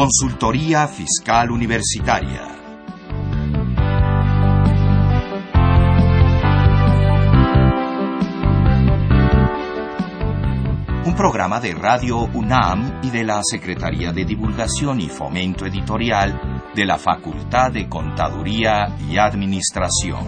Consultoría Fiscal Universitaria. Un programa de Radio UNAM y de la Secretaría de Divulgación y Fomento Editorial de la Facultad de Contaduría y Administración.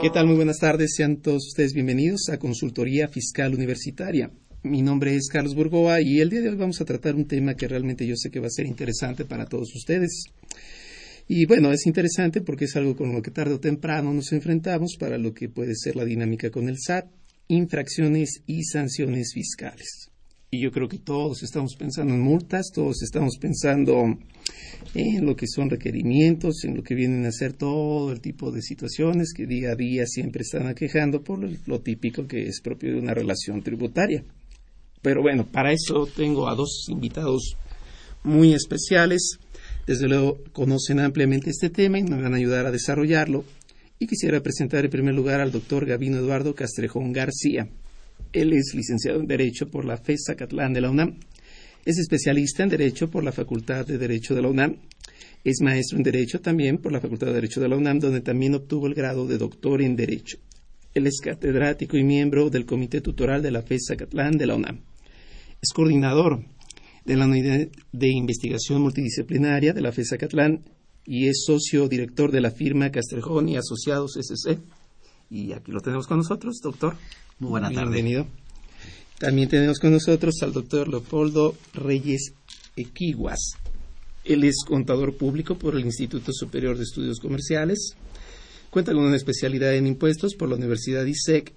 ¿Qué tal? Muy buenas tardes. Sean todos ustedes bienvenidos a Consultoría Fiscal Universitaria. Mi nombre es Carlos Burgoa y el día de hoy vamos a tratar un tema que realmente yo sé que va a ser interesante para todos ustedes. Y bueno, es interesante porque es algo con lo que tarde o temprano nos enfrentamos para lo que puede ser la dinámica con el SAT, infracciones y sanciones fiscales. Y yo creo que todos estamos pensando en multas, todos estamos pensando en lo que son requerimientos, en lo que vienen a ser todo el tipo de situaciones que día a día siempre están aquejando por lo típico que es propio de una relación tributaria. Pero bueno, para eso tengo a dos invitados muy especiales. Desde luego conocen ampliamente este tema y me van a ayudar a desarrollarlo. Y quisiera presentar en primer lugar al doctor Gabino Eduardo Castrejón García. Él es licenciado en Derecho por la FESA Catlán de la UNAM. Es especialista en Derecho por la Facultad de Derecho de la UNAM. Es maestro en Derecho también por la Facultad de Derecho de la UNAM, donde también obtuvo el grado de doctor en Derecho. Él es catedrático y miembro del Comité Tutoral de la FESA Catlán de la UNAM. Es coordinador de la Unidad de Investigación Multidisciplinaria de la FESA Catlán y es socio director de la firma Castrejón y Asociados SC. Y aquí lo tenemos con nosotros, doctor. Muy buena tarde. Bienvenido. También tenemos con nosotros al doctor Leopoldo Reyes Equiguas. Él es contador público por el Instituto Superior de Estudios Comerciales. Cuenta con una especialidad en impuestos por la Universidad ISEC,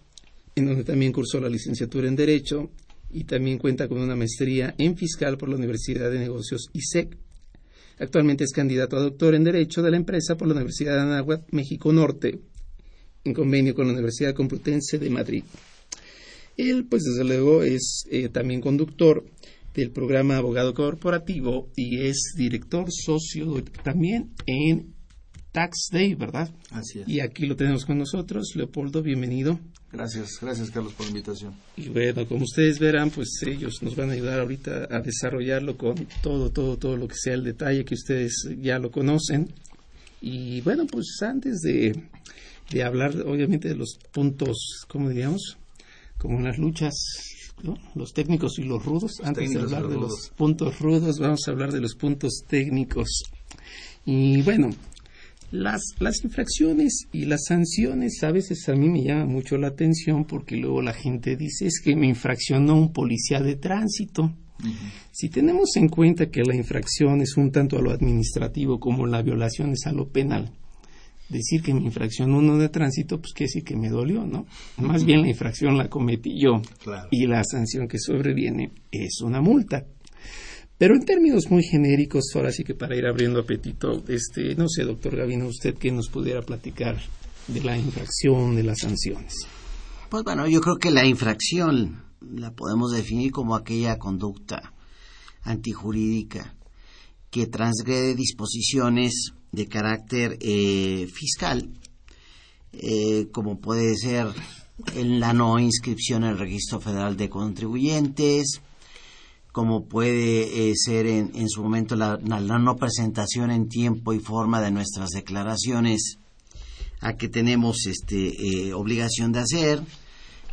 en donde también cursó la licenciatura en Derecho y también cuenta con una maestría en fiscal por la Universidad de Negocios ISEC. Actualmente es candidato a doctor en Derecho de la empresa por la Universidad de Anáhuac, México Norte, en convenio con la Universidad Complutense de Madrid. Él, pues desde luego, es eh, también conductor del programa Abogado Corporativo y es director socio también en Tax Day, ¿verdad? Así es. Y aquí lo tenemos con nosotros. Leopoldo, bienvenido. Gracias, gracias Carlos por la invitación. Y bueno, como ustedes verán, pues ellos nos van a ayudar ahorita a desarrollarlo con todo, todo, todo lo que sea el detalle que ustedes ya lo conocen. Y bueno, pues antes de, de hablar, obviamente, de los puntos, ¿cómo diríamos? Como las luchas, ¿no? los técnicos y los rudos. Antes de hablar de los puntos rudos, vamos a hablar de los puntos técnicos. Y bueno, las, las infracciones y las sanciones a veces a mí me llama mucho la atención porque luego la gente dice es que me infraccionó un policía de tránsito. Si tenemos en cuenta que la infracción es un tanto a lo administrativo como la violación es a lo penal, decir que me infraccionó uno de tránsito, pues quiere decir que me dolió, ¿no? Más bien la infracción la cometí yo Claro. y la sanción que sobreviene es una multa. Pero en términos muy genéricos, ahora sí que para ir abriendo apetito, este, no sé, doctor Gavino, usted que nos pudiera platicar de la infracción, de las sanciones. Pues bueno, yo creo que la infracción la podemos definir como aquella conducta antijurídica que transgrede disposiciones de carácter eh, fiscal, eh, como puede ser en la no inscripción en el Registro Federal de Contribuyentes, como puede eh, ser en, en su momento la, no presentación en tiempo y forma de nuestras declaraciones a que tenemos este eh, obligación de hacer,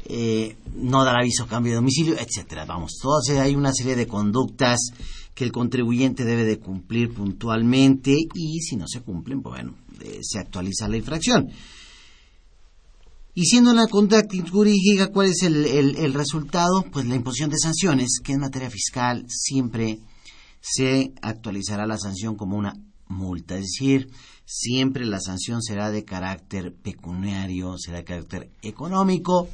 eh, no dar aviso a cambio de domicilio, etcétera. Vamos, todas hay una serie de conductas que el contribuyente debe de cumplir puntualmente y si no se cumplen, pues bueno, eh, se actualiza la infracción. Y siendo la conducta jurídica, ¿cuál es el, el- el resultado? Pues la imposición de sanciones, que en materia fiscal siempre se actualizará la sanción como una multa, es decir, siempre la sanción será de carácter pecuniario, será de carácter económico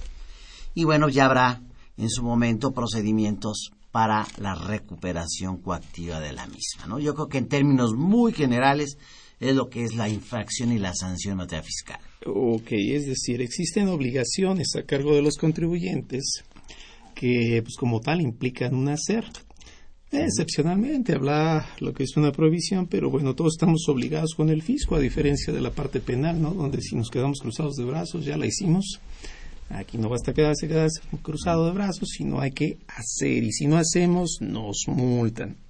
y bueno, ya habrá en su momento procedimientos para la recuperación coactiva de la misma, ¿no? Yo creo que en términos muy generales es lo que es la infracción y la sanción en materia fiscal. Ok, es decir, existen obligaciones a cargo de los contribuyentes que, pues como tal, implican un hacer. Excepcionalmente habla lo que es una provisión, pero bueno, todos estamos obligados con el fisco, a diferencia de la parte penal, ¿no? Donde si nos quedamos cruzados de brazos, ya la hicimos. Aquí no basta quedarse, quedarse cruzado de brazos, sino hay que hacer. Y si no hacemos, nos multan.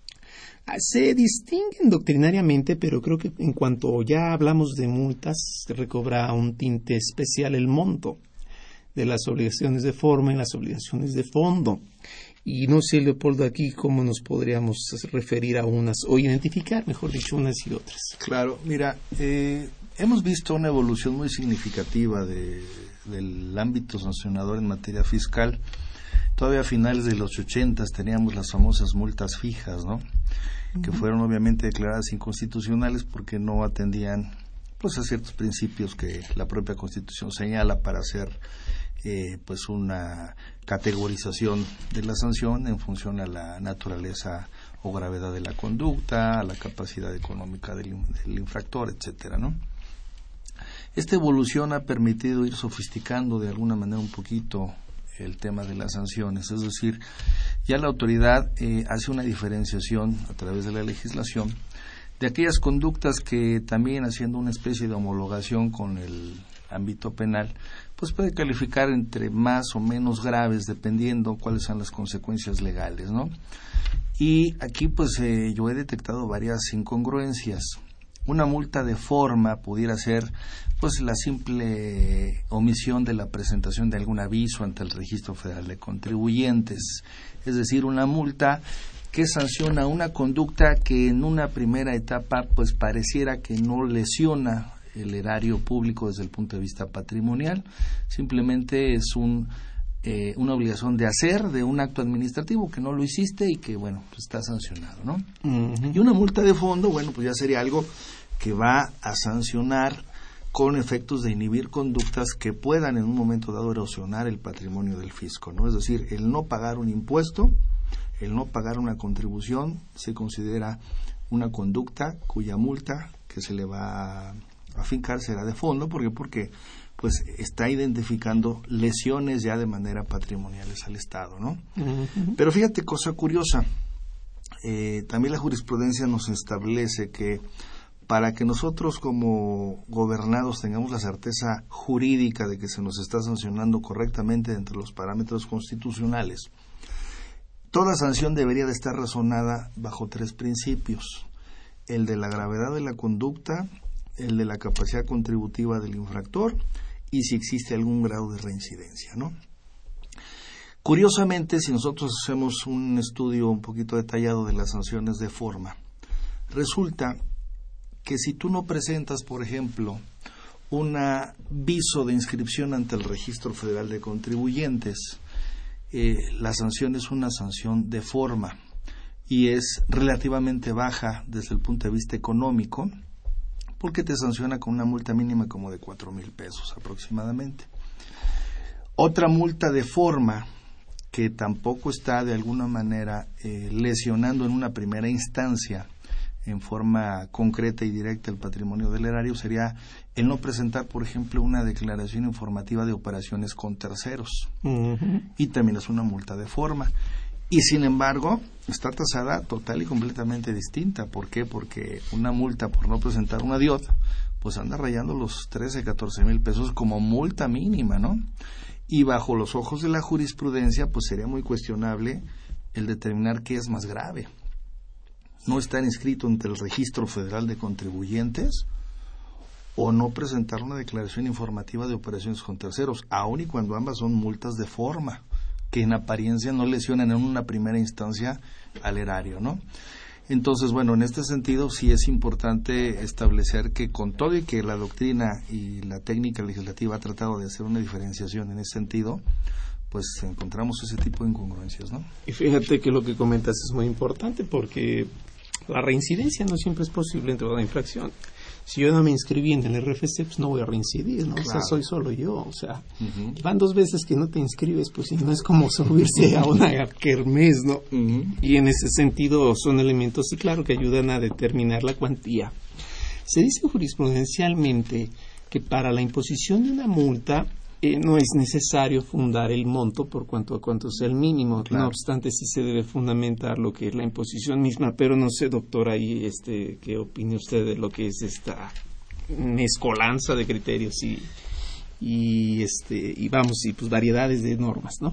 Se distinguen doctrinariamente, pero creo que en cuanto ya hablamos de multas, recobra un tinte especial el monto de las obligaciones de forma y las obligaciones de fondo. Y no sé, Leopoldo, aquí cómo nos podríamos referir a unas, o identificar, mejor dicho, unas y otras. Claro, mira, eh, hemos visto una evolución muy significativa del ámbito sancionador en materia fiscal. Todavía a finales de los ochentas teníamos las famosas multas fijas, ¿no? Que fueron obviamente declaradas inconstitucionales porque no atendían pues a ciertos principios que la propia Constitución señala para hacer eh, pues una categorización de la sanción en función a la naturaleza o gravedad de la conducta, a la capacidad económica del, del infractor, etcétera, ¿no? Esta evolución ha permitido ir sofisticando de alguna manera un poquito el tema de las sanciones, es decir, ya la autoridad eh, hace una diferenciación a través de la legislación de aquellas conductas que también haciendo una especie de homologación con el ámbito penal, pues puede calificar entre más o menos graves dependiendo cuáles son las consecuencias legales, ¿no? Y aquí pues eh, yo he detectado varias incongruencias. Una multa de forma pudiera ser pues la simple omisión de la presentación de algún aviso ante el Registro Federal de Contribuyentes, es decir, una multa que sanciona una conducta que en una primera etapa pues pareciera que no lesiona el erario público desde el punto de vista patrimonial, simplemente es un eh, una obligación de hacer de un acto administrativo que no lo hiciste y que, bueno, pues está sancionado, ¿no? Y una multa de fondo, bueno, pues ya sería algo que va a sancionar con efectos de inhibir conductas que puedan en un momento dado erosionar el patrimonio del fisco, ¿no? Es decir, el no pagar un impuesto, el no pagar una contribución se considera una conducta cuya multa que se le va a afincar será de fondo, porque porque pues está identificando lesiones ya de manera patrimoniales al Estado, ¿no? Pero fíjate, cosa curiosa, eh, también la jurisprudencia nos establece que para que nosotros como gobernados tengamos la certeza jurídica de que se nos está sancionando correctamente dentro de los parámetros constitucionales, toda sanción debería de estar razonada bajo tres principios. El de la gravedad de la conducta, el de la capacidad contributiva del infractor y si existe algún grado de reincidencia, ¿no? Curiosamente, si nosotros hacemos un estudio un poquito detallado de las sanciones de forma, resulta que si tú no presentas, por ejemplo, un aviso de inscripción ante el Registro Federal de Contribuyentes, eh, la sanción es una sanción de forma y es relativamente baja desde el punto de vista económico, porque te sanciona con una multa mínima como de cuatro mil pesos aproximadamente. Otra multa de forma que tampoco está de alguna manera eh, lesionando en una primera instancia en forma concreta y directa el patrimonio del erario sería el no presentar, por ejemplo, una declaración informativa de operaciones con terceros. Y también es una multa de forma y sin embargo está tasada total y completamente distinta. ¿Por qué? Porque una multa por no presentar una DIOT, pues anda rayando los 13, 14 mil pesos como multa mínima, ¿no? Y bajo los ojos de la jurisprudencia, pues sería muy cuestionable el determinar qué es más grave. No estar inscrito ante el Registro Federal de Contribuyentes o no presentar una declaración informativa de operaciones con terceros, aun y cuando ambas son multas de forma que en apariencia no lesionan en una primera instancia al erario, ¿no? Entonces, bueno, en este sentido sí es importante establecer que con todo y que la doctrina y la técnica legislativa ha tratado de hacer una diferenciación en ese sentido, pues encontramos ese tipo de incongruencias, ¿no? Y fíjate que lo que comentas es muy importante porque la reincidencia no siempre es posible en toda infracción si yo no me inscribí en el RFC, pues no voy a reincidir, ¿no? O sea, soy solo yo, o sea, van dos veces que no te inscribes, pues no es como subirse a una kermés, ¿no? Y en ese sentido son elementos, sí, claro, que ayudan a determinar la cuantía. Se dice jurisprudencialmente que para la imposición de una multa eh, no es necesario fundar el monto por cuanto a cuánto sea el mínimo. No obstante, sí se debe fundamentar lo que es la imposición misma. Pero no sé, doctor, ahí, este, ¿qué opina usted de lo que es esta mezcolanza de criterios y, y este y vamos y pues variedades de normas, ¿no?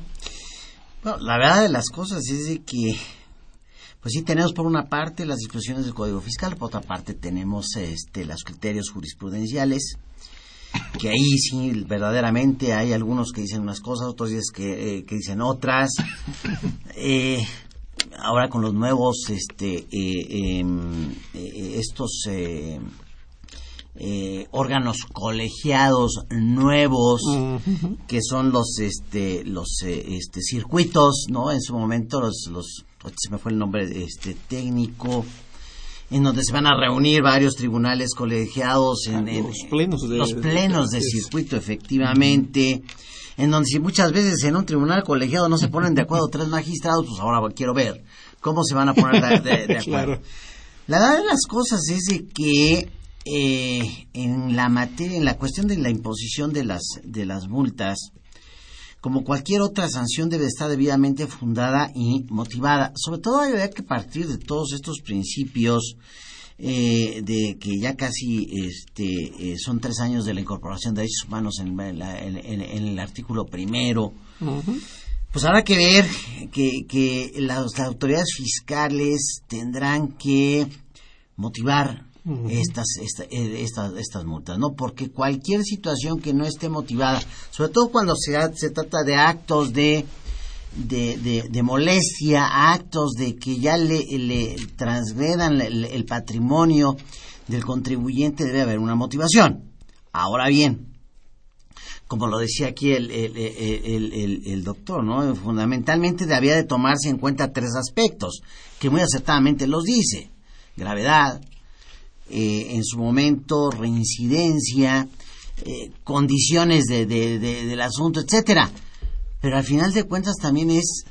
Bueno, la verdad de las cosas es de que pues sí tenemos por una parte las disposiciones del Código Fiscal, por otra parte tenemos este los criterios jurisprudenciales que ahí sí verdaderamente hay algunos que dicen unas cosas, otros que, eh, que dicen otras. Eh, ahora con los nuevos este eh, em, estos órganos colegiados nuevos que son los este los este circuitos no en su momento los los se me fue el nombre este técnico en donde se van a reunir varios tribunales colegiados en, los plenos de, los plenos de, circuito efectivamente en donde si muchas veces en un tribunal colegiado no se ponen de acuerdo tres magistrados pues ahora quiero ver cómo se van a poner de, acuerdo. La verdad de las cosas es de que eh, en la materia en la cuestión de la imposición de las de las multas como cualquier otra sanción debe estar debidamente fundada y motivada. Sobre todo hay que partir de todos estos principios eh, de que ya casi este, eh, son tres años de la incorporación de derechos humanos en, el artículo primero. Pues habrá que ver que, las autoridades fiscales tendrán que motivar estas, eh, estas, estas multas, ¿no? Porque cualquier situación que no esté motivada, sobre todo cuando se, se trata de actos de, de, de, molestia, actos de que ya le, le transgredan el, patrimonio del contribuyente, debe haber una motivación. Ahora bien, como lo decía aquí el, el, el, el, doctor, ¿no? Fundamentalmente debía de tomarse en cuenta tres aspectos, que muy acertadamente los dice. Gravedad, eh, en su momento, reincidencia, eh, condiciones de, del asunto, etcétera. Pero al final de cuentas también es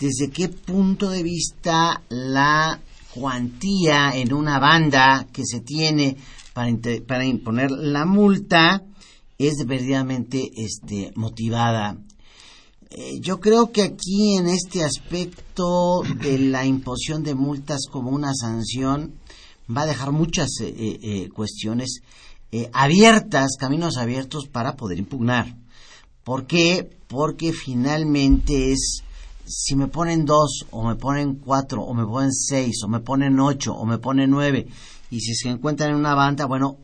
desde qué punto de vista la cuantía en una banda que se tiene para, para imponer la multa es verdaderamente este, motivada. Eh, yo creo que aquí en este aspecto de la imposición de multas como una sanción, va a dejar muchas eh, eh, eh, cuestiones abiertas, caminos abiertos para poder impugnar. ¿Por qué? Porque finalmente es si me ponen dos, o me ponen cuatro, o me ponen seis, o me ponen ocho, o me ponen nueve, y si se encuentran en una banda, bueno,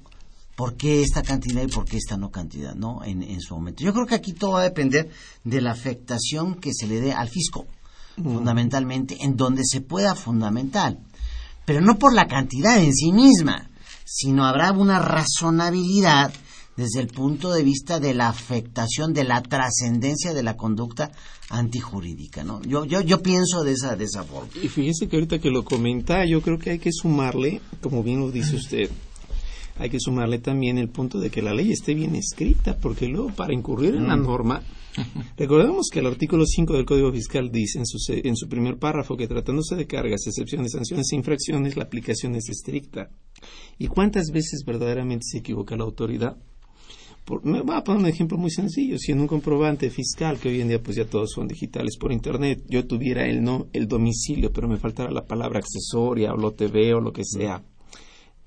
¿por qué esta cantidad y por qué esta no cantidad, no? En, en su momento. Yo creo que aquí todo va a depender de la afectación que se le dé al fisco, fundamentalmente, en donde se pueda fundamental pero no por la cantidad en sí misma, sino habrá una razonabilidad desde el punto de vista de la afectación, de la trascendencia de la conducta antijurídica, ¿no? Yo, yo, yo pienso de esa, de esa forma. Y fíjese que ahorita que lo comenta, yo creo que hay que sumarle, como bien lo dice usted, hay que sumarle también el punto de que la ley esté bien escrita, porque luego para incurrir en la mm. norma Recordemos que el artículo 5 del Código Fiscal dice en su, en su primer párrafo que tratándose de cargas, excepciones, sanciones e infracciones, la aplicación es estricta. ¿Y cuántas veces verdaderamente se equivoca la autoridad? me voy a poner un ejemplo muy sencillo. Si en un comprobante fiscal, que hoy en día pues ya todos son digitales por internet, yo tuviera el no, el domicilio, pero me faltara la palabra accesoria o lo TV o lo que sea.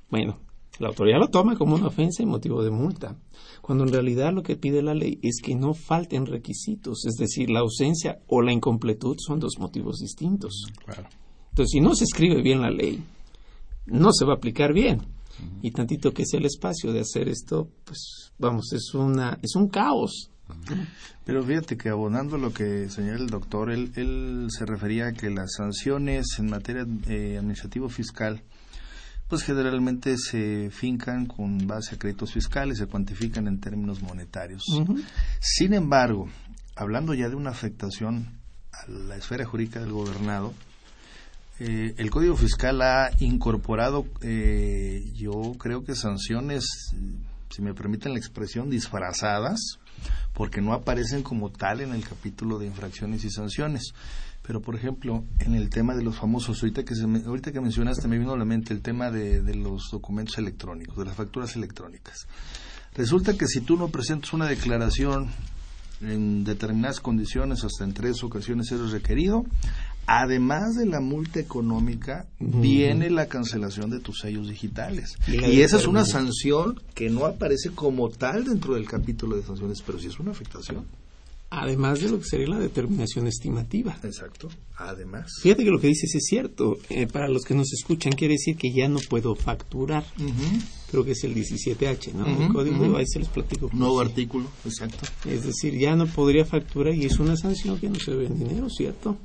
Bueno, la autoridad lo toma como una ofensa y motivo de multa, cuando en realidad lo que pide la ley es que no falten requisitos, es decir, la ausencia o la incompletud son dos motivos distintos. Entonces, si no se escribe bien la ley, no se va a aplicar bien. Y tantito que sea el espacio de hacer esto, pues vamos, es una es un caos. Pero fíjate que abonando lo que señala el doctor, él, él se refería a que las sanciones en materia eh, administrativo fiscal pues generalmente se fincan con base a créditos fiscales, se cuantifican en términos monetarios. Sin embargo, hablando ya de una afectación a la esfera jurídica del gobernado, eh, el Código Fiscal ha incorporado, eh, yo creo que sanciones, si me permiten la expresión, disfrazadas, porque no aparecen como tal en el capítulo de infracciones y sanciones. Pero, por ejemplo, en el tema de los famosos, ahorita que, se ahorita que mencionaste, me vino a la mente el tema de, los documentos electrónicos, de las facturas electrónicas. Resulta que si tú no presentas una declaración en determinadas condiciones, hasta en tres ocasiones eres requerido, además de la multa económica, viene la cancelación de tus sellos digitales. Y, esa es una sanción que no aparece como tal dentro del capítulo de sanciones, pero sí es una afectación. Además de lo que sería la determinación estimativa. Exacto, además. Fíjate que lo que dices es cierto. Eh, para los que nos escuchan, quiere decir que ya no puedo facturar. Creo que es el 17H, ¿no? el código, ahí se les platico. Nuevo artículo, exacto. Es decir, ya no podría facturar y es una sanción que no se ve en dinero, ¿cierto?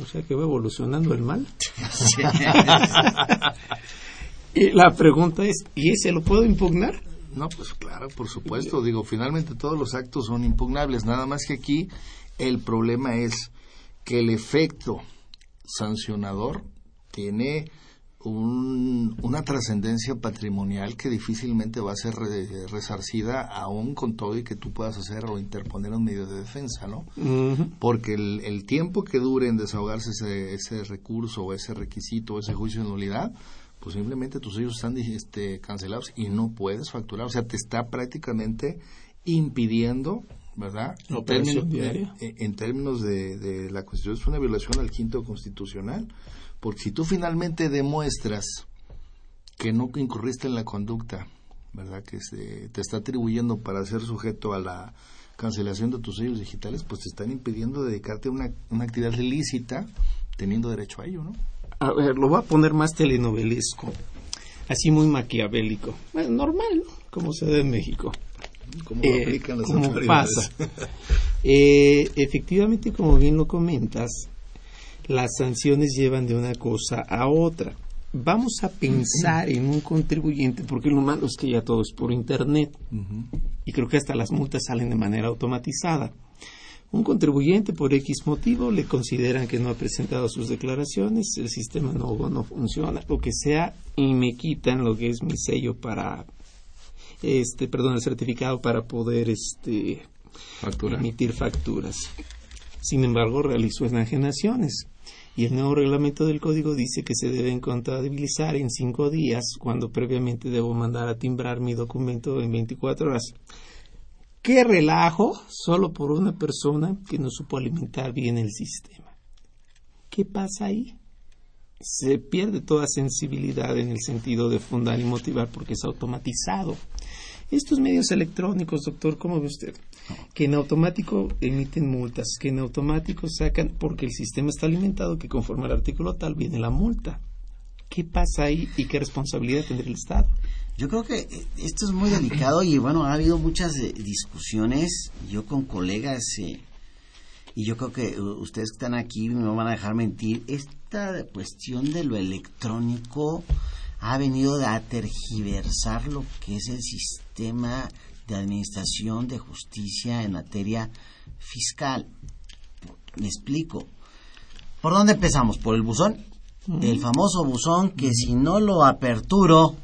O sea que va evolucionando el mal. y la pregunta es, ¿y ese lo puedo impugnar? No, pues claro, por supuesto. Digo, finalmente todos los actos son impugnables. Nada más que aquí el problema es que el efecto sancionador tiene una trascendencia patrimonial que difícilmente va a ser resarcida aún con todo y que tú puedas hacer o interponer un medio de defensa, ¿no? Porque el, tiempo que dure en desahogarse ese, ese recurso o ese requisito o ese juicio de nulidad pues simplemente tus sellos están este, cancelados y no puedes facturar. O sea, te está prácticamente impidiendo, ¿verdad? En términos, en términos de, la Constitución, es una violación al quinto constitucional. Porque si tú finalmente demuestras que no incurriste en la conducta, ¿verdad? Que se, te está atribuyendo para ser sujeto a la cancelación de tus sellos digitales, pues te están impidiendo dedicarte a una, una actividad ilícita teniendo derecho a ello, ¿no? A ver, lo voy a poner más telenovelesco, así muy maquiavélico, normal, como se ve en México. Como eh, pasa. Eh, efectivamente, como bien lo comentas, las sanciones llevan de una cosa a otra. Vamos a pensar en un contribuyente, porque lo malo es que ya todo es por Internet. Y creo que hasta las multas salen de manera automatizada. Un contribuyente por X motivo le consideran que no ha presentado sus declaraciones, el sistema no, no funciona, lo que sea, y me quitan lo que es mi sello para, este, perdón, el certificado para poder, este, emitir facturas. Sin embargo, realizó enajenaciones y el nuevo reglamento del código dice que se deben contabilizar en cinco días cuando previamente debo mandar a timbrar mi documento en 24 horas. Qué relajo solo por una persona que no supo alimentar bien el sistema. ¿Qué pasa ahí? Se pierde toda sensibilidad en el sentido de fundar y motivar porque es automatizado. Estos medios electrónicos, doctor, ¿cómo ve usted? Que en automático emiten multas, que en automático sacan, porque el sistema está alimentado, que conforme al artículo tal viene la multa. ¿Qué pasa ahí y qué responsabilidad tendrá el Estado? Yo creo que eh, esto es muy delicado y bueno, ha habido muchas eh, discusiones, yo con colegas, eh, y yo creo que ustedes que están aquí me van a dejar mentir, esta cuestión de lo electrónico ha venido a tergiversar lo que es el sistema de administración de justicia en materia fiscal. Me explico. ¿Por dónde empezamos? ¿Por el buzón? El famoso buzón que si no lo aperturo,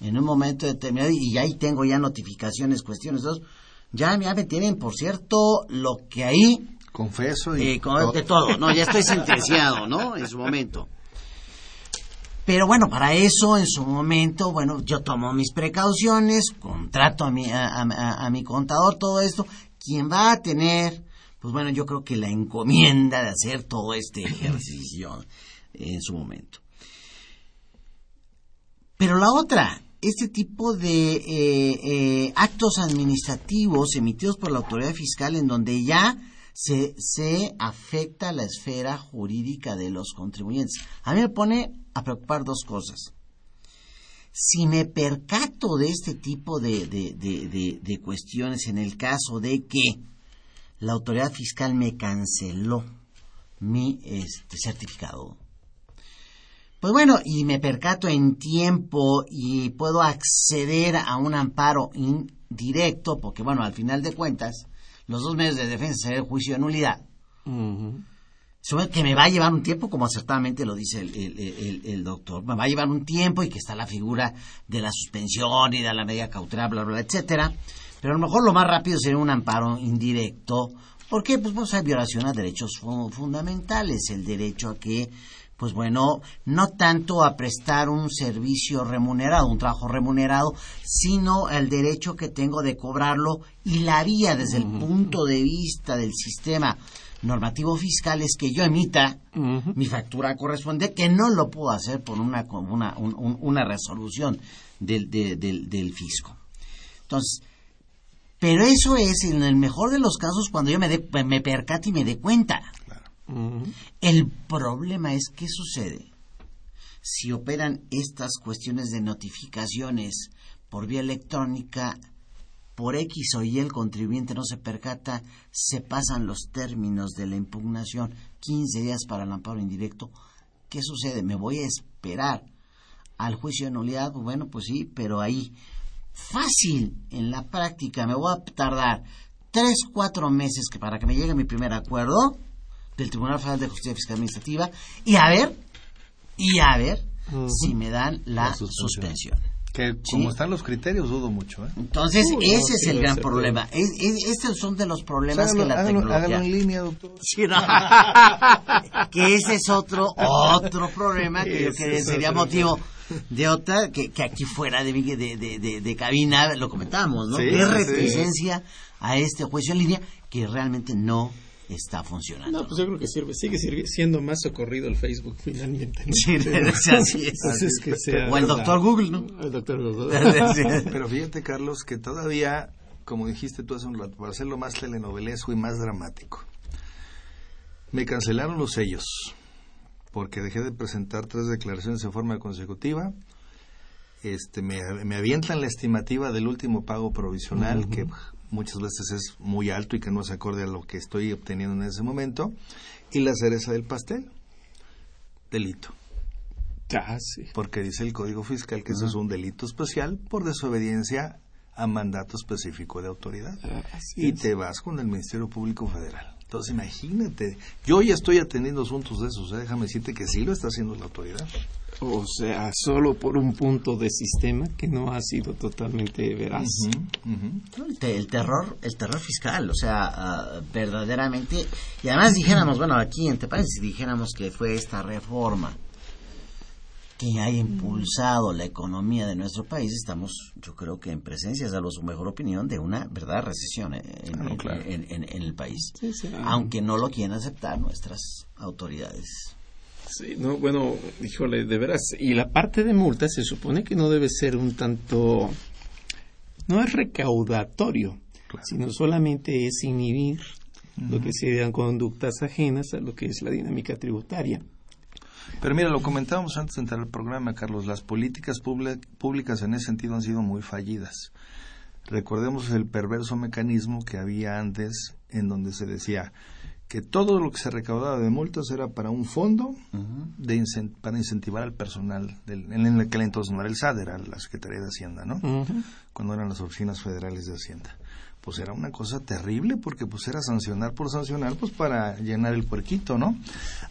en un momento determinado y ahí tengo ya notificaciones, cuestiones, dos, ya, me tienen, por cierto, lo que ahí... Confeso y... Eh, todo. De todo, no, ya estoy sentenciado, ¿no? En su momento. Pero bueno, para eso, en su momento, bueno, yo tomo mis precauciones, contrato a mi, a, a mi contador, todo esto. Quien va a tener, pues bueno, yo creo que la encomienda de hacer todo este ejercicio en su momento. Pero la otra, este tipo de eh, eh, actos administrativos emitidos por la autoridad fiscal en donde ya se, se afecta la esfera jurídica de los contribuyentes. A mí me pone a preocupar dos cosas. Si me percato de este tipo de, de cuestiones en el caso de que la autoridad fiscal me canceló mi este, certificado pues bueno, y me percato en tiempo y puedo acceder a un amparo indirecto, porque bueno, al final de cuentas, los dos medios de defensa serán el juicio de nulidad. que me va a llevar un tiempo, como acertadamente lo dice el, doctor, me va a llevar un tiempo y que está la figura de la suspensión y de la medida cautelar, bla, bla, etcétera. Pero a lo mejor lo más rápido sería un amparo indirecto. ¿Por qué? Pues, pues hay violación a derechos fundamentales, el derecho a que pues bueno, no tanto a prestar un servicio remunerado, un trabajo remunerado, sino el derecho que tengo de cobrarlo y la vía desde el punto de vista del sistema normativo fiscal es que yo emita mi factura correspondiente, que no lo puedo hacer por una, una, una resolución del, del, fisco. Entonces, pero eso es en el mejor de los casos cuando yo me, me percate y me dé cuenta. El problema es qué sucede si operan estas cuestiones de notificaciones por vía electrónica por X o Y el contribuyente no se percata, se pasan los términos de la impugnación, 15 días para el amparo indirecto. ¿Qué sucede? ¿Me voy a esperar al juicio de nulidad? Bueno, pues sí, pero ahí, fácil en la práctica, me voy a tardar 3, 4 meses que para que me llegue mi primer acuerdo del Tribunal Federal de Justicia Fiscal Administrativa y a ver, y a ver si me dan la, suspensión. Que como están los criterios, dudo mucho. ¿eh? Entonces, ese es el gran problema. estos son de los problemas que la tecnología... Hágalo en línea, doctor. que ese es otro otro problema que, sería motivo de otra, que, aquí fuera de, de, de, cabina lo comentamos, ¿no? de reticencia a este juicio en línea que realmente no está funcionando. No, pues yo creo que sirve, sigue siendo más socorrido el Facebook finalmente. Sí, así es. o el doctor Google, ¿no? El doctor Google. Pero fíjate, Carlos, que todavía, como dijiste tú hace un rato, para hacerlo más telenovelesco y más dramático, me cancelaron los sellos porque dejé de presentar tres declaraciones en forma consecutiva. Este, me, me avientan la estimativa del último pago provisional, que muchas veces es muy alto y que no es acorde a lo que estoy obteniendo en ese momento. Y la cereza del pastel, delito. Ah, sí. Porque dice el Código Fiscal que eso es un delito especial por desobediencia a mandato específico de autoridad. Ah, y te vas con el Ministerio Público Federal. Entonces imagínate, yo ya estoy atendiendo asuntos de esos, ¿eh? déjame decirte que sí lo está haciendo la autoridad. O sea, solo por un punto de sistema que no ha sido totalmente veraz. El, terror, el terror fiscal, o sea, ah, verdaderamente. Y además dijéramos, bueno, aquí en Tepán, si dijéramos que fue esta reforma que haya impulsado la economía de nuestro país, estamos, yo creo que en presencia, salvo su mejor opinión, de una verdad recesión en, el país. Aunque no lo quieran aceptar nuestras autoridades. Sí, no, bueno, híjole, de veras. Y la parte de multa se supone que no debe ser un tanto. No es recaudatorio, sino solamente es inhibir lo que serían conductas ajenas a lo que es la dinámica tributaria. Pero mira, lo comentábamos antes de entrar al programa, Carlos, las políticas públicas en ese sentido han sido muy fallidas. Recordemos el perverso mecanismo que había antes en donde se decía, que todo lo que se recaudaba de multas era para un fondo de para incentivar al personal. Del, en aquel entonces no era el SAD, era la Secretaría de Hacienda, ¿no? Cuando eran las oficinas federales de Hacienda. Pues era una cosa terrible porque pues era sancionar por sancionar pues para llenar el puerquito, ¿no?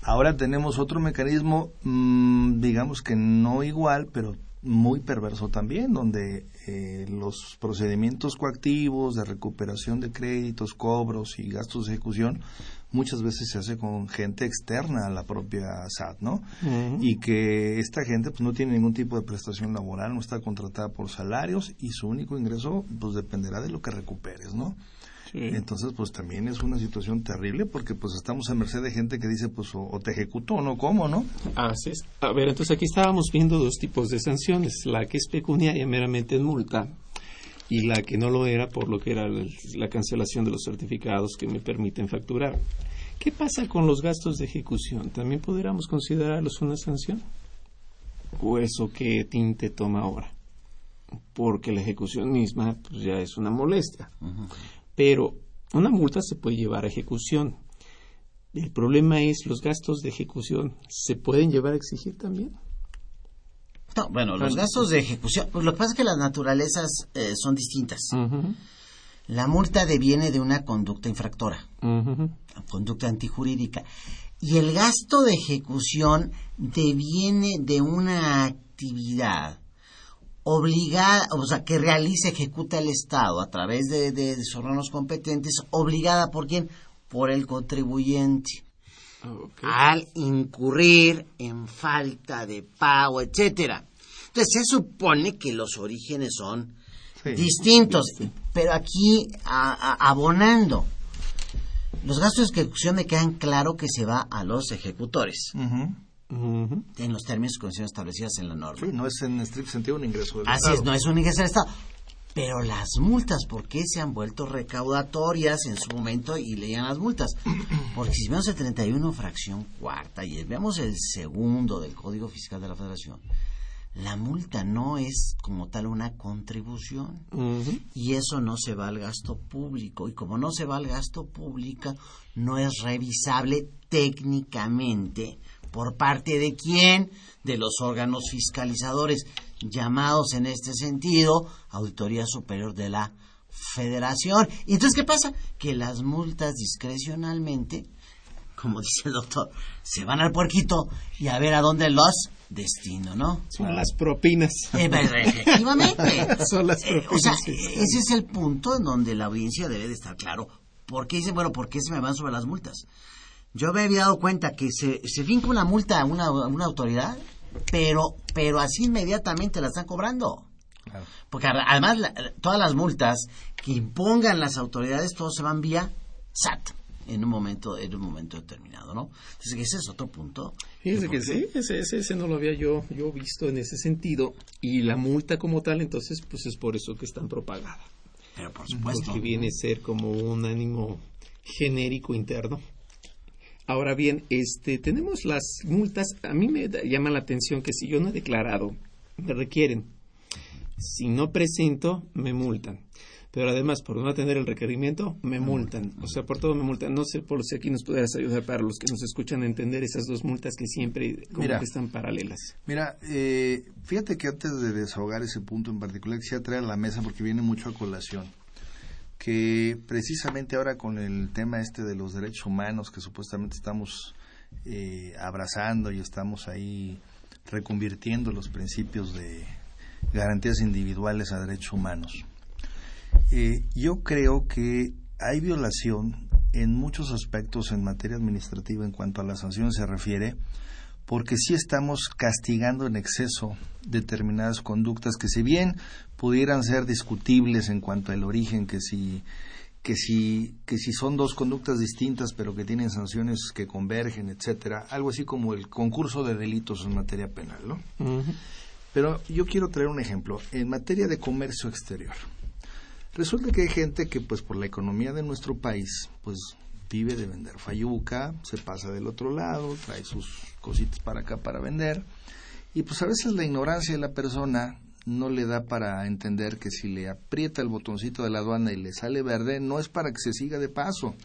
Ahora tenemos otro mecanismo, mm, digamos que no igual, pero muy perverso también, donde eh, los procedimientos coactivos de recuperación de créditos, cobros y gastos de ejecución muchas veces se hace con gente externa a la propia SAT, ¿no? Y que esta gente pues no tiene ningún tipo de prestación laboral, no está contratada por salarios y su único ingreso pues dependerá de lo que recuperes, ¿no? Entonces, pues también es una situación terrible porque pues estamos a merced de gente que dice, pues o, te ejecuto o no como, ¿no? Así es. A ver, entonces aquí estábamos viendo dos tipos de sanciones, la que es pecuniaria meramente en multa y la que no lo era por lo que era la cancelación de los certificados que me permiten facturar. ¿Qué pasa con los gastos de ejecución? ¿También podríamos considerarlos una sanción? ¿O eso qué tinte toma ahora? Porque la ejecución misma pues, ya es una molestia. Pero una multa se puede llevar a ejecución. El problema es los gastos de ejecución. ¿Se pueden llevar a exigir también? No, bueno, los gastos de ejecución, pues lo que pasa es que las naturalezas eh, son distintas. La multa deviene de una conducta infractora, conducta antijurídica. Y el gasto de ejecución deviene de una actividad obligada, o sea, que realice, ejecuta el Estado a través de, de, de sus órganos competentes, obligada por quién? Por el contribuyente al incurrir en falta de pago, etcétera. Entonces se supone que los orígenes son distintos, pero aquí abonando. los gastos de ejecución me quedan claro que se va a los ejecutores. En los términos y condiciones establecidas en la norma. Sí, no es en estricto sentido un ingreso del Así Estado. es, no es un ingreso del Estado. Pero las multas, ¿por qué se han vuelto recaudatorias en su momento y leían las multas? Porque si vemos el 31 fracción cuarta y vemos el segundo del Código Fiscal de la Federación, la multa no es como tal una contribución y eso no se va al gasto público y como no se va al gasto público no es revisable técnicamente por parte de quién de los órganos fiscalizadores llamados en este sentido Auditoría Superior de la Federación. Y entonces, ¿qué pasa? Que las multas discrecionalmente, como dice el doctor, se van al puerquito y a ver a dónde los destino, ¿no? Son las propinas. Eh, pues, efectivamente. Son las Eh, o sea, propinas. sí. ese es el punto en donde la audiencia debe de estar claro. ¿Por qué dicen, bueno, por qué se me van sobre las multas? Yo me había dado cuenta que se, se finca una multa a una, una autoridad, pero, pero así inmediatamente la están cobrando. Claro. Porque además la- todas las multas que impongan las autoridades, todos se van vía SAT en un momento, en un momento determinado, ¿no? Entonces ese es otro punto. Fíjese que sí, ese, ese, ese no lo había yo, yo visto en ese sentido. Y la multa como tal, entonces, pues es por eso que es tan propagada. Pero por supuesto. Porque viene a ser como un ánimo genérico interno. Ahora bien, este, tenemos las multas. A mí me da- llama la atención que si yo no he declarado, me requieren. Si no presento, me multan. Pero además, por no tener el requerimiento, me multan. O sea, por todo me multan. No sé por si aquí nos pudieras ayudar para los que nos escuchan a entender esas dos multas que siempre como Mira. que están paralelas. Mira, eh, fíjate que antes de desahogar ese punto en particular, quisiera traer a la mesa porque viene mucho a colación. Que precisamente ahora con el tema este de los derechos humanos que supuestamente estamos eh, abrazando y estamos ahí reconvirtiendo los principios de garantías individuales a derechos humanos. Eh, yo creo que hay violación en muchos aspectos en materia administrativa en cuanto a las sanciones se refiere, porque sí estamos castigando en exceso determinadas conductas que si bien pudieran ser discutibles en cuanto al origen, que si que si que si son dos conductas distintas pero que tienen sanciones que convergen, etcétera, algo así como el concurso de delitos en materia penal, ¿no? Pero yo quiero traer un ejemplo en materia de comercio exterior. Resulta que hay gente que pues por la economía de nuestro país pues vive de vender fayuca, se pasa del otro lado, trae sus cositas para acá para vender y pues a veces la ignorancia de la persona no le da para entender que si le aprieta el botoncito de la aduana y le sale verde no es para que se siga de paso,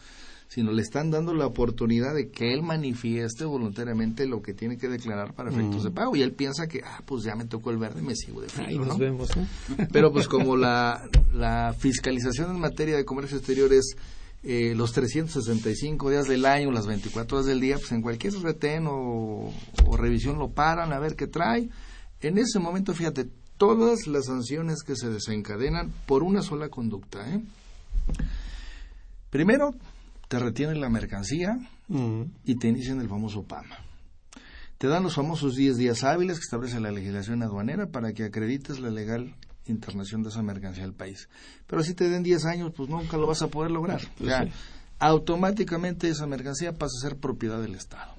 sino le están dando la oportunidad de que él manifieste voluntariamente lo que tiene que declarar para efectos de pago y él piensa que ah pues ya me tocó el verde me sigo de Ahí filo, nos ¿no? vemos, ¿no? Pero pues como la, la fiscalización en materia de comercio exterior es eh, los 365 días del año, las 24 horas del día, pues en cualquier retén o, o revisión lo paran a ver qué trae. En ese momento, fíjate, todas las sanciones que se desencadenan por una sola conducta. ¿eh? Primero, te retienen la mercancía y te inician el famoso PAMA. Te dan los famosos 10 días hábiles que establece la legislación aduanera para que acredites la legal internación de esa mercancía al país. Pero si te den 10 años, pues nunca lo vas a poder lograr. O Pues sea, sí. automáticamente esa mercancía pasa a ser propiedad del Estado.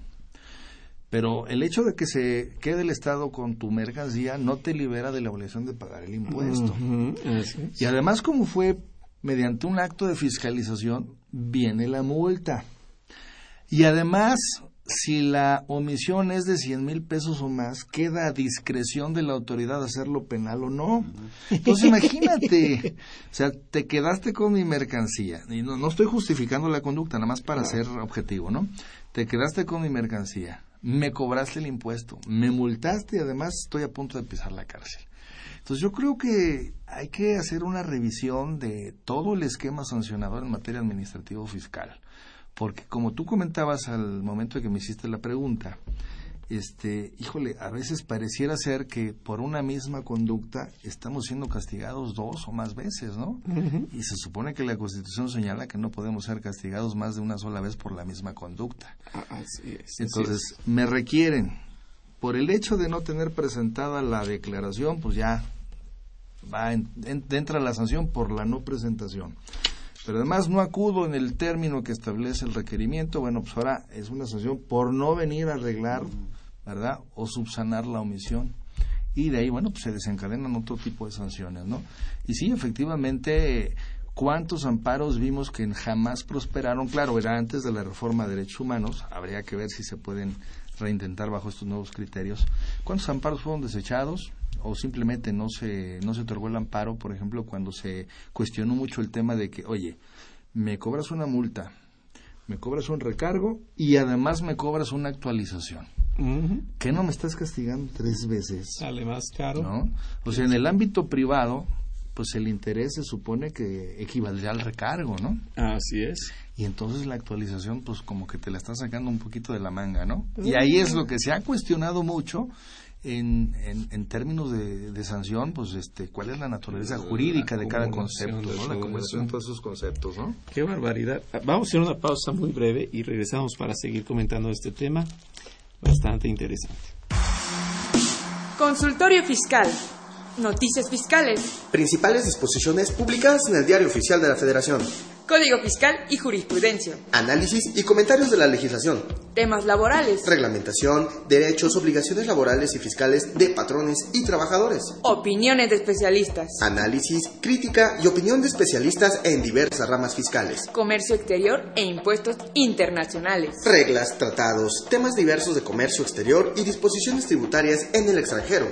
Pero el hecho de que se quede el Estado con tu mercancía no te libera de la obligación de pagar el impuesto. Y además, como fue mediante un acto de fiscalización, viene la multa. Y además, si la omisión es de 100 mil pesos o más, queda a discreción de la autoridad hacerlo penal o no. Entonces, imagínate, o sea, te quedaste con mi mercancía, y no, no estoy justificando la conducta, nada más para ser objetivo, ¿no? Te quedaste con mi mercancía, me cobraste el impuesto, me multaste y además estoy a punto de pisar la cárcel. Entonces yo creo que hay que hacer una revisión de todo el esquema sancionador en materia administrativa fiscal. Porque como tú comentabas al momento de que me hiciste la pregunta, este, híjole, a veces pareciera ser que por una misma conducta estamos siendo castigados dos o más veces, ¿no? Y se supone que la Constitución señala que no podemos ser castigados más de una sola vez por la misma conducta. Ah, Así es. así Entonces, me requieren, por el hecho de no tener presentada la declaración, pues ya va en- en- entra la sanción por la no presentación. pero además no acudo en el término que establece el requerimiento, bueno, pues ahora es una sanción por no venir a arreglar, ¿verdad? O subsanar la omisión. Y de ahí, bueno, pues se desencadenan otro tipo de sanciones, ¿no? Y sí, efectivamente, ¿cuántos amparos vimos que jamás prosperaron? Claro, era antes de la reforma de derechos humanos, habría que ver si se pueden reintentar bajo estos nuevos criterios. ¿Cuántos amparos fueron desechados? o simplemente no se, no se otorgó el amparo, por ejemplo, cuando se cuestionó mucho el tema de que, oye, me cobras una multa, me cobras un recargo y además me cobras una actualización. ¿Qué no me estás castigando tres veces? Sale más caro. ¿No? O sea, en el ámbito privado, pues el interés se supone que equivaldría al recargo, ¿no? Así es. Y entonces la actualización, pues como que te la está sacando un poquito de la manga, ¿no? Y ahí es lo que se ha cuestionado mucho en, en, términos de, sanción, pues, este, cuál es la naturaleza jurídica de cada concepto, ¿no? La combinación de todos esos conceptos, ¿no? Qué barbaridad. Vamos a hacer una pausa muy breve y regresamos para seguir comentando este tema bastante interesante. Consultorio Fiscal. Noticias fiscales. Principales disposiciones publicadas en el Diario Oficial de la Federación. Código Fiscal y Jurisprudencia. Análisis y comentarios de la legislación. Temas laborales. Reglamentación, derechos, obligaciones laborales y fiscales de patrones y trabajadores. Opiniones de especialistas. Análisis, crítica y opinión de especialistas en diversas ramas fiscales. Comercio exterior e impuestos internacionales. Reglas, tratados, temas diversos de comercio exterior y disposiciones tributarias en el extranjero.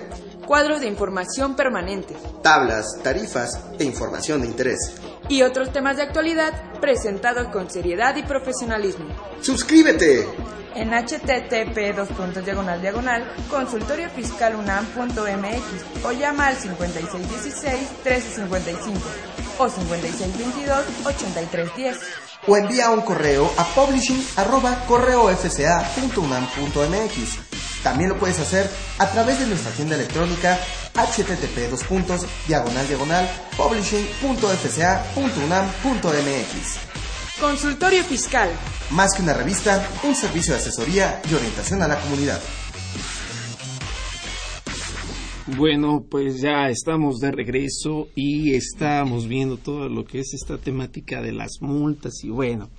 Cuadro de información permanente. Tablas, tarifas e información de interés y otros temas de actualidad presentados con seriedad y profesionalismo. ¡Suscríbete! En http diagonal diagonal consultoriofiscalunam.mx o llama al 5616-1355 o 5622-8310. O envía un correo a publishing arroba correofca.unam.mx también lo puedes hacer a través de nuestra tienda electrónica http dos puntos, diagonal diagonal publishing.fca.unam.mx. Consultorio Fiscal. Más que una revista, un servicio de asesoría y orientación a la comunidad. Bueno, pues ya estamos de regreso y estamos viendo todo lo que es esta temática de las multas y bueno,